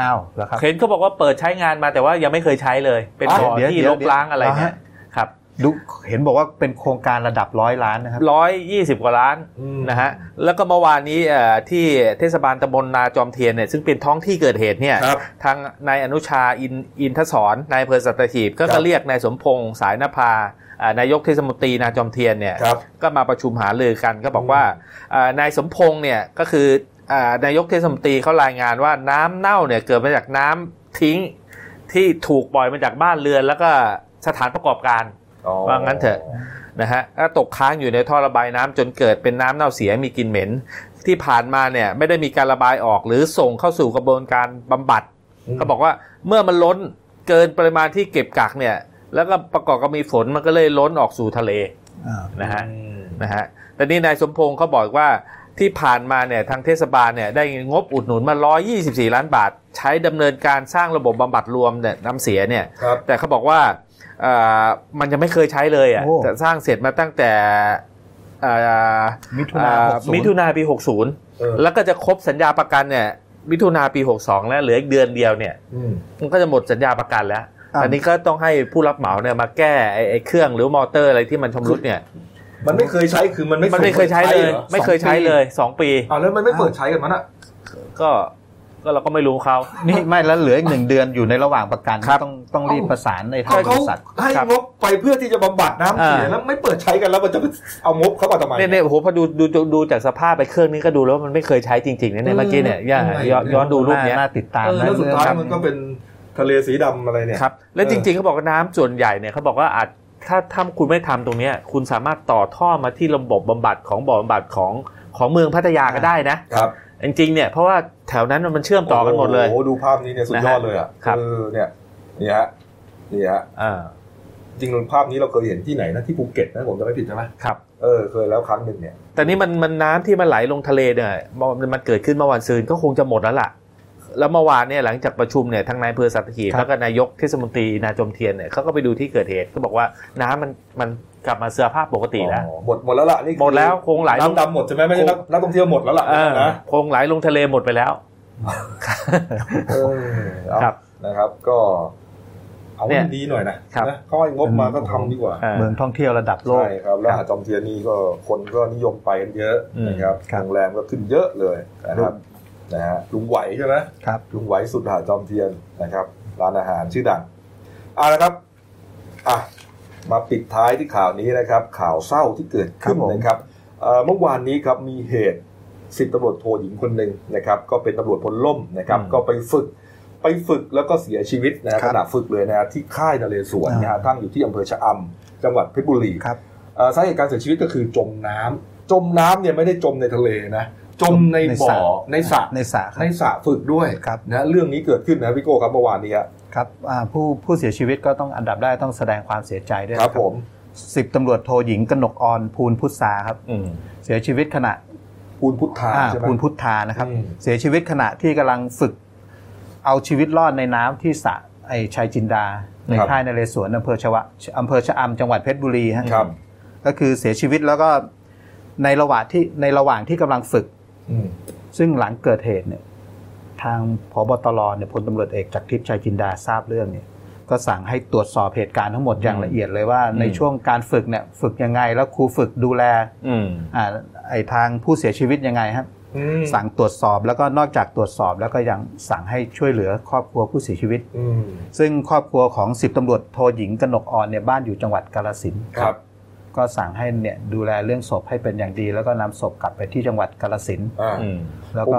อ้าวเหรอครับ เห็นเขาบอกว่าเปิดใช้งานมาแต่ว่ายังไม่เคยใช้เลย เป็นอ๋อบ่อเดี๋ยวที่เดี๋ลยวกล้างอะไรเนี่ยเหรอฮะครับ ดูเห็นบอกว่าเป็นโครงการระดับร้อยล้านนะครับร้อยยี่สิบกว่าล้านอืมนะฮะแล้วก็เมื่อวานนี้เอ่อที่เทศบาลตำบลนาจอมเทียนเนี่ยซึ่งเป็นท้องที่เกิดเหตุเนี่ยครับทางนายอนุชาอินอินทศรนายอำเภอสัตหีบก็ครัก็บเรียกนายสมพงษ์สายนภาอ่านายกเทศมนตรีนาจอมเทียนเนี่ยครับก็มาประชุมหารือกันก็บอกว่าอ่านายสมพงษ์เนี่ยก็คืออ่านายกเทศมนตรีเขารายงานว่าน้ำเน่าเนี่ยเกิดมาจากน้ำทิ้งที่ถูกปล่อยมาจากบ้านเรือนแล้วก็สถานประกอบการอ๋อ ว่างั้นเถอะนะฮะก็ตกค้างอยู่ในท่อระบายน้ำจนเกิดเป็นน้ำเน่าเสียมีกลิ่นเหม็น ที่ผ่านมาเนี่ยไม่ได้มีการระบายออกหรือส่งเข้าสู่กระบวนการบำบัดอืมเขาบอกว่าเมื่อมันล้นเกินปริมาณที่เก็บกักเนี่ย แล้วก็ประกอบกับมีฝนมันก็เลยล้นออกสู่ทะเลอ่านะฮะนะฮะแต่นี่นายสมพงศ์เขาบอกว่าที่ผ่านมาเนี่ยทางเทศบาลเนี่ยได้งบอุดหนุนมา 124 ล้านบาท ใช้ดำเนินการสร้างระบบบำบัดรวมเนี่ยน้ำเสียเนี่ยครับแต่เขาบอกว่าเอ่อ มันยังไม่เคยใช้เลยอะโอ้แต่สร้างเสร็จมาตั้งแต่เอ่อมิถุนาเอ่อหกศูนย์มิถุนาปีเออ60 แล้วก็จะครบสัญญาประกันเนี่ยมิถุนาปี 62 แล้วเหลืออีกเดือนเดียวเนี่ยอืมมันก็จะหมดสัญญาประกันแล้วอ่าอันนี้ก็ต้องให้ผู้รับเหมาเนี่ยมาแก้ไอ้ไอ้เครื่องหรือมอเตอร์อะไรที่มันชำรุดเนี่ยมันไม่เคยใช้คือมันไม่มันไม่เคยใช้เลยหรอไม่เคยใช้เลยสองปีอ้าวแล้วมันไม่เปิดใช้กันมันอะก็ ก็เราก็ไม่รู้เขานี่ไม่แล้วเหลืออีกหนึ่งเดือนอยู่ในระหว่างประกันครับต้องต้องรีบประสานในทางบเขาริษัทให้ครับงบไปเพื่อที่จะบำบัดน้ำเสียอ่าแล้วไม่เปิดใช้กันแล้วมันจะไปเอางบเข้ามาทำไมเนี่ยเนี่ยโอ้โหพอดูดูดูดูจากสภาพไปเครื่องนี้ก็ดูแล้วว่ามันไม่เคยใช้จริงๆนะเนี่ยเมื่อกี้เนี่ยย่าเออย้อนย้อนดูรูปเนี้ยน่าติดตามเออนะแล้วสุดท้ายเรื่องมันก็เป็นทะเลสีดำอะไรเนี่ยครับแล้วจริงๆเขาบอกว่าน้ำส่วนใหญ่เนี่ยเขาบอกว่าอาจถ้าถ้าคุณไม่ทำตรงเนี้ยคุณสามารถต่อท่อมาที่ระบบบำบัดของบ่อบำบัดของของเมืองพัทยาก็ได้นะครับ จริงๆเนี่ยเพราะว่าแถวนั้นมันเชื่อมต่อกันหมดเลยโอ้โหดูภาพนี้เนี่ยสุดยอดเลยอะครับเออเนี่ยนี่ฮะนี่ฮะอ่าจริงๆภาพนี้เราเคยเห็นที่ไหนนะที่ภูเก็ตนะผมจะไม่ผิดใช่ไหมครับเออเคยแล้วครั้งหนึ่งเนี่ยแต่นี่มันมันน้ำที่มันไหลลงทะเลเนี่ยมันมันเกิดขึ้นเมื่อวันซืนก็คงจะหมดแล้วล่ะ แล้วเมื่อวานเนี่ยหลังจากประชุมเนี่ยทางนายอำเภอสัตหีบครับแล้วก็นายกเทศมนตรีนาจอมเทียนเนี่ยเขาก็ไปดูที่เกิดเหตุก็บอกว่าน้ำมันมันกลับมาเสื้อภาพปกติแล้วอ๋อหมดหมดแล้วล่ะนี่คือหมดแล้วคงไหลลงน้ำดำหมดใช่ไหมไม่ใช่นักนักท่องเที่ยวหมดแล้วล่ะเออนะคงไหลลงทะเลหมดไปแล้วเออเอาครับนะครับ ก็เอาให้เนี่ยมันดีหน่อยนะครับนะเขาให้งบมาก็ทำดีกว่าอ่า เมืองท่องเที่ยวระดับโลกใช่ครับแล้วหาดจอมเทียนนี่ก็คนก็นิยมไปกันเยอะอืมนะครับครับโรงแรมก็ขึ้นเยอะเลยนะครับ นะฮะลุงไหวใช่ไหมครับลุงไหวสุดหาดจอมเทียนนะครับร้านอาหารชื่อดังเอาละครับอะมาปิดท้ายที่ข่าวนี้นะครับ ข่าวเศร้าที่เกิดขึ้นครับผมนะครับเอ่อเมื่อวานนี้ครับมีเหตุสิบตำรวจโทหญิงคนหนึ่งนะครับ ก็เป็นตำรวจพลล่มนะครับอืมก็ไปฝึกไปฝึกแล้วก็เสียชีวิตนะฮะครัขบณะฝึกเลยนะฮะที่ค่ายนเรศวรนะฮะตั้งอยู่ที่อำเภอชะอำจังหวัดเพชรบุรีครับเอ่อสาเหตุการเสียชีวิตก็คือจมน้ำจมน้ำเนี่ยไม่ได้จมในทะเลนะ จมในในบ่สอระในสระในสระคในรับสระฝึกด้วยครับนะเรื่องนี้เกิดขึ้นนะพี่โก้ครับเมื่อวานนี้อะครับอ่าผู้ผู้เสียชีวิตก็ต้องอันดับได้ต้องแสดงความเสียใจด้วยครับนะผมสิบตำรวจโทหญิงกนกออนภูลพุทธาครับอืมเสียชีวิตขณะปูนพุทธาอ่าใช่ไหมภูลพุทธานะครับอืมเสียชีวิตขณะที่กำลังฝึก เอาชีวิตรอดในน้ำที่สระไอชัยจินดา ในครับค่ายนเรศวรอำเภอชวะอำเภอชะอำจังหวัดเพชรบุรีฮะครับก็คือเสียชีวิตแล้วก็ในระหว่างที่ในระหว่างที่กำลังฝึกอืม ซึ่งหลังเกิดเหตุเนี่ย ทางพบตรเนี่ยพลตำรวจเอกจากทิพย์ชัยจินดาทราบเรื่องเนี่ย ก็สั่งให้ตรวจสอบเหตุการณ์ทั้งหมดอย่างละเอียดเลยว่า ในช่วงการฝึกเนี่ย ฝึกยังไงแล้วครูฝึกดูแลอืมอ่าไอทางผู้เสียชีวิตยังไงครับอืมสั่งตรวจสอบแล้วก็นอกจากตรวจสอบแล้วก็ยังสั่งให้ช่วยเหลือครอบครัวผู้เสียชีวิตอืมซึ่งครอบครัวของสิบตำรวจโทหญิงกนกอ่อนเนี่ยบ้านอยู่จังหวัดกาลสินธุ์ครับ ก็สั่งให้เนี่ยดูแลเรื่องศพให้เป็นอย่างดี แล้วก็นำศพกลับไปที่จังหวัดกาลสินธุ์อ่าอืมแล้วก็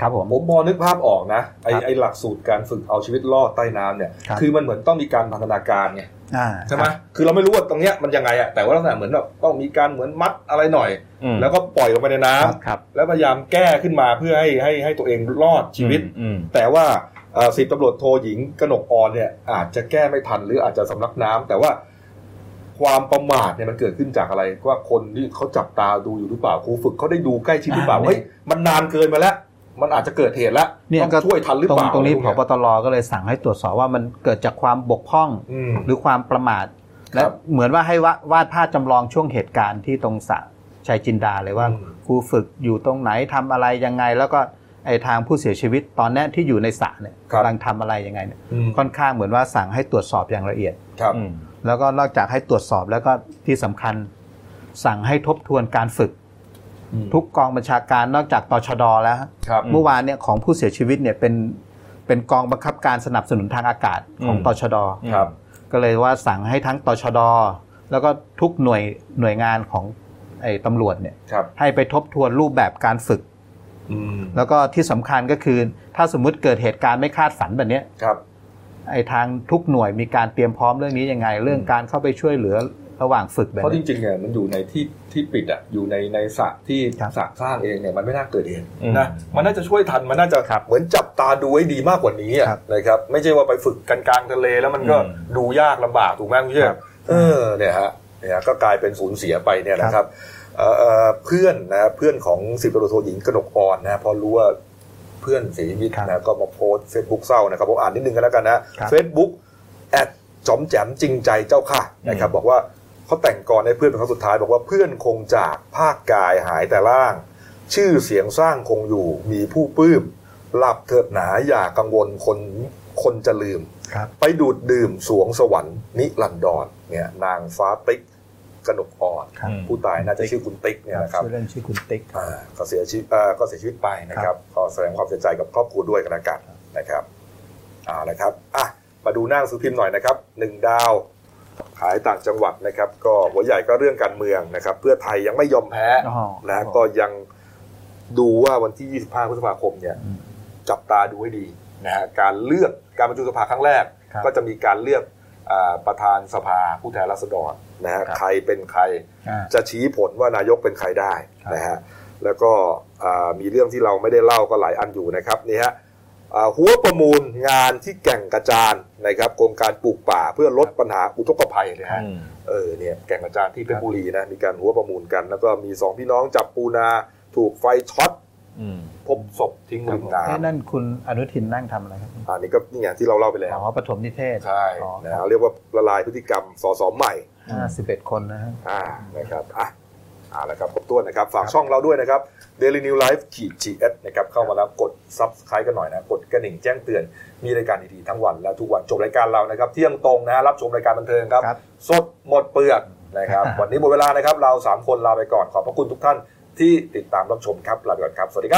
ครับผมผมพอนึกภาพออกนะไอครับไอหลักสูตรการฝึกเอาชีวิตรอดใต้น้ำเนี่ยครับคือมันเหมือนต้องมีการพัฒนาการไงอ่าใช่ไหมคือเราไม่รู้ว่าตรงเนี้ยมันยังไงอะแต่ว่าลักษณะเหมือนแบบต้องมีการเหมือนมัดอะไรหน่อยอืมแล้วก็ปล่อยลงไปในน้ำครับแล้วพยายามแก้ขึ้นมาเพื่อให้ให้ให้ตัวเองรอดชีวิตอืมแต่ว่าสิบตำรวจโทหญิงกนกออนเนี่ยอาจจะแก้ไม่ทันหรืออาจจะสำลักน้ำแต่ว่า ความประมาทเนี่ยมันเกิดขึ้นจากอะไรว่าคนที่เขาจับตาดูอยู่หรือเปล่าครูฝึกเขาได้ดูใกล้ชิดหรือเปล่าอ่าเฮ้ยมันนานเกินมาแล้ว มันอาจจะเกิดเหตุแล้วเนี่ยต้องก็ช่วยทันหรือตรเปงล่าตรงนี้อะพไพวกบตรก็เลยสั่งให้ตรวจสอบว่ามันเกิดจากความบกพร่องอืมหรือความประมาทและครับเหมือนว่าให้วาดวาดภาพจำลองช่วงเหตุการณ์ที่ตรงสระชัยจินดาเลยว่าอืมครูฝึกอยู่ตรงไหนทำอะไรยังไง แล้วก็ไอ้ทางผู้เสียชีวิตตอนเนี้ยที่อยู่ในสระเนี่ยครับกำลังทำอะไรยังไงเนี่ยอืมค่อนข้างเหมือนว่าสั่งให้ตรวจสอบอย่างละเอียดครับอืม แล้วก็นอกจากให้ตรวจสอบแล้วก็ที่สำคัญสั่งให้ทบทวนการฝึกอืมทุกกองบัญชาการนอกจากตชดแล้วฮะครับเมื่อวานเนี่ยของผู้เสียชีวิตเนี่ยเป็นเป็นกองบังคับการสนับสนุนทางอากาศของอืมตชดครับก็เลยว่าสั่งให้ทั้งตชดแล้วก็ทุกหน่วยหน่วยงานของไอ้ตำรวจเนี่ยครับให้ไปทบทวนรูปแบบการฝึกอืมแล้วก็ที่สำคัญก็คือ ถ้าสมมุติเกิดเหตุการณ์ไม่คาดฝันแบบเนี้ยครับ ไอ้ทางทุกหน่วยมีการเตรียมพร้อมเรื่องนี้ยังไง เรื่องการเข้าไปช่วยเหลือระหว่างฝึกแบบเพราะจนี้ริงๆเนี่ยมันอยู่ในที่ที่ปิดอะอยู่ในในสระที่ครับสระสร้างเองเนี่ยมันไม่น่าเกิดเหตุอืมนะมันน่าจะช่วยทันมันน่าจะครับเหมือนจับตาดูให้ดีมากกว่านี้อะครับนะครับไม่ใช่ว่าไปฝึกกันกลางทะเลแล้วมันก็อืมดูยากลำบากถูกไหมคุณเชื่อเออเนี่ยฮะเนี่ยฮะก็กลายเป็นสูญเสียไปเนี่ยนะครับเอ่อเอ่อเพื่อนนะเพื่อนของสิบตำรวจโทหญิงกนกอ่อนนะพอรู้ว่าเพื่อนเสียชีวิตครับนะก็มาโพสเฟซบุ๊กเศร้านะครับผมอ่านนิดนึงกันแล้วกันนะครับเฟซบุ๊กแอดจอมแจมจริงใจเจ้าค่ะนะครับบอกว่าเขาแต่งก่อนให้เพื่อนเป็นครั้งสุดท้าย บอกว่าเพื่อนคงจากภาคกายหายแต่ล่าง ชื่อเสียงสร้างคงอยู่มีผู้ปลื้ม หลับเถิดหนาอย่ากังวลคนคนจะลืมครับไปดูดดื่มสวงสวรรค์นิรันดรเนี่ยนางฟ้าติ๊ก กนกอ่อนครับผู้ตายน่าจะชื่อคุณติ๊กเนี่ยนะครับชื่อเล่นชื่อคุณติ๊กครับอ่าก็เสียชีวิตเอ่อก็เสียชีวิตไปนะครับก็แสดงความเสียใจกับครอบครัวด้วยกันแล้วกันนะครับเอ่าละครับอะมาดูหน้าหนังสือพิมพ์หน่อยนะครับหนึ่งดาวขายต่างจังหวัดนะครับ ก็หัวใหญ่ก็เรื่องการเมืองนะครับ เพื่อไทยยังไม่ยอมแพ้อ๋อนะก็ยังดูว่าวันที่ 25 พฤษภาคมเนี่ยอืมจับตาดูให้ดีนะฮะการเลือกการประชุมสภาครั้งแรกครับก็จะมีการเลือกอ่าประธานสภาผู้แทนราษฎร นะฮะครับใครเป็นใครอ่าจะชี้ผลว่านายกเป็นใครได้ครับนะฮะแล้วก็อ่ามีเรื่องที่เราไม่ได้เล่าก็หลายอันอยู่นะครับนี่ฮะอ่าหัวประมูลงานที่แก่งกระจานนะครับโครงการปลูกป่าเพื่อลดปัญหาอุทกภัยนะฮะอืมเออเนี่ยแก่งกระจานที่เพชรบุรีนะมีการหัวประมูลกัน แล้วก็มีสองพี่น้องจับปูนาถูกไฟช็อตอืมพบศพทิ้งริมเอ๊ะน้ำนั่นคุณอนุทินนั่งทำอะไรครับอันนี้ก็นี่อย่างที่เราเล่าไปแล้วอ๋อปฐมนิเทศใช่อ๋อนะฮะเรียกว่าละลายพฤติกรรมสสใหม่ ห้าสิบเอ็ดคนนะฮะอ่านะครับอะอ่าแล้วครับครบถ้วนนะครับ ฝากช่องเราด้วยนะครับ Daily New Life ขีด GS นะครับ เข้ามาแล้วกด Subscribe กันหน่อยนะ กดกระดิ่งแจ้งเตือน มีรายการดีๆทั้งวันและทุกวันจบรายการเรานะครับ เที่ยงตรงนะฮะรับชมรายการบันเทิงครับครับ สดหมดเปลือกนะครับ วันนี้หมดเวลานะครับ เรา 3 คนลาไปก่อน ขอบพระคุณทุกท่านที่ติดตามรับชมครับ ลาไปก่อนครับ สวัสดีครับ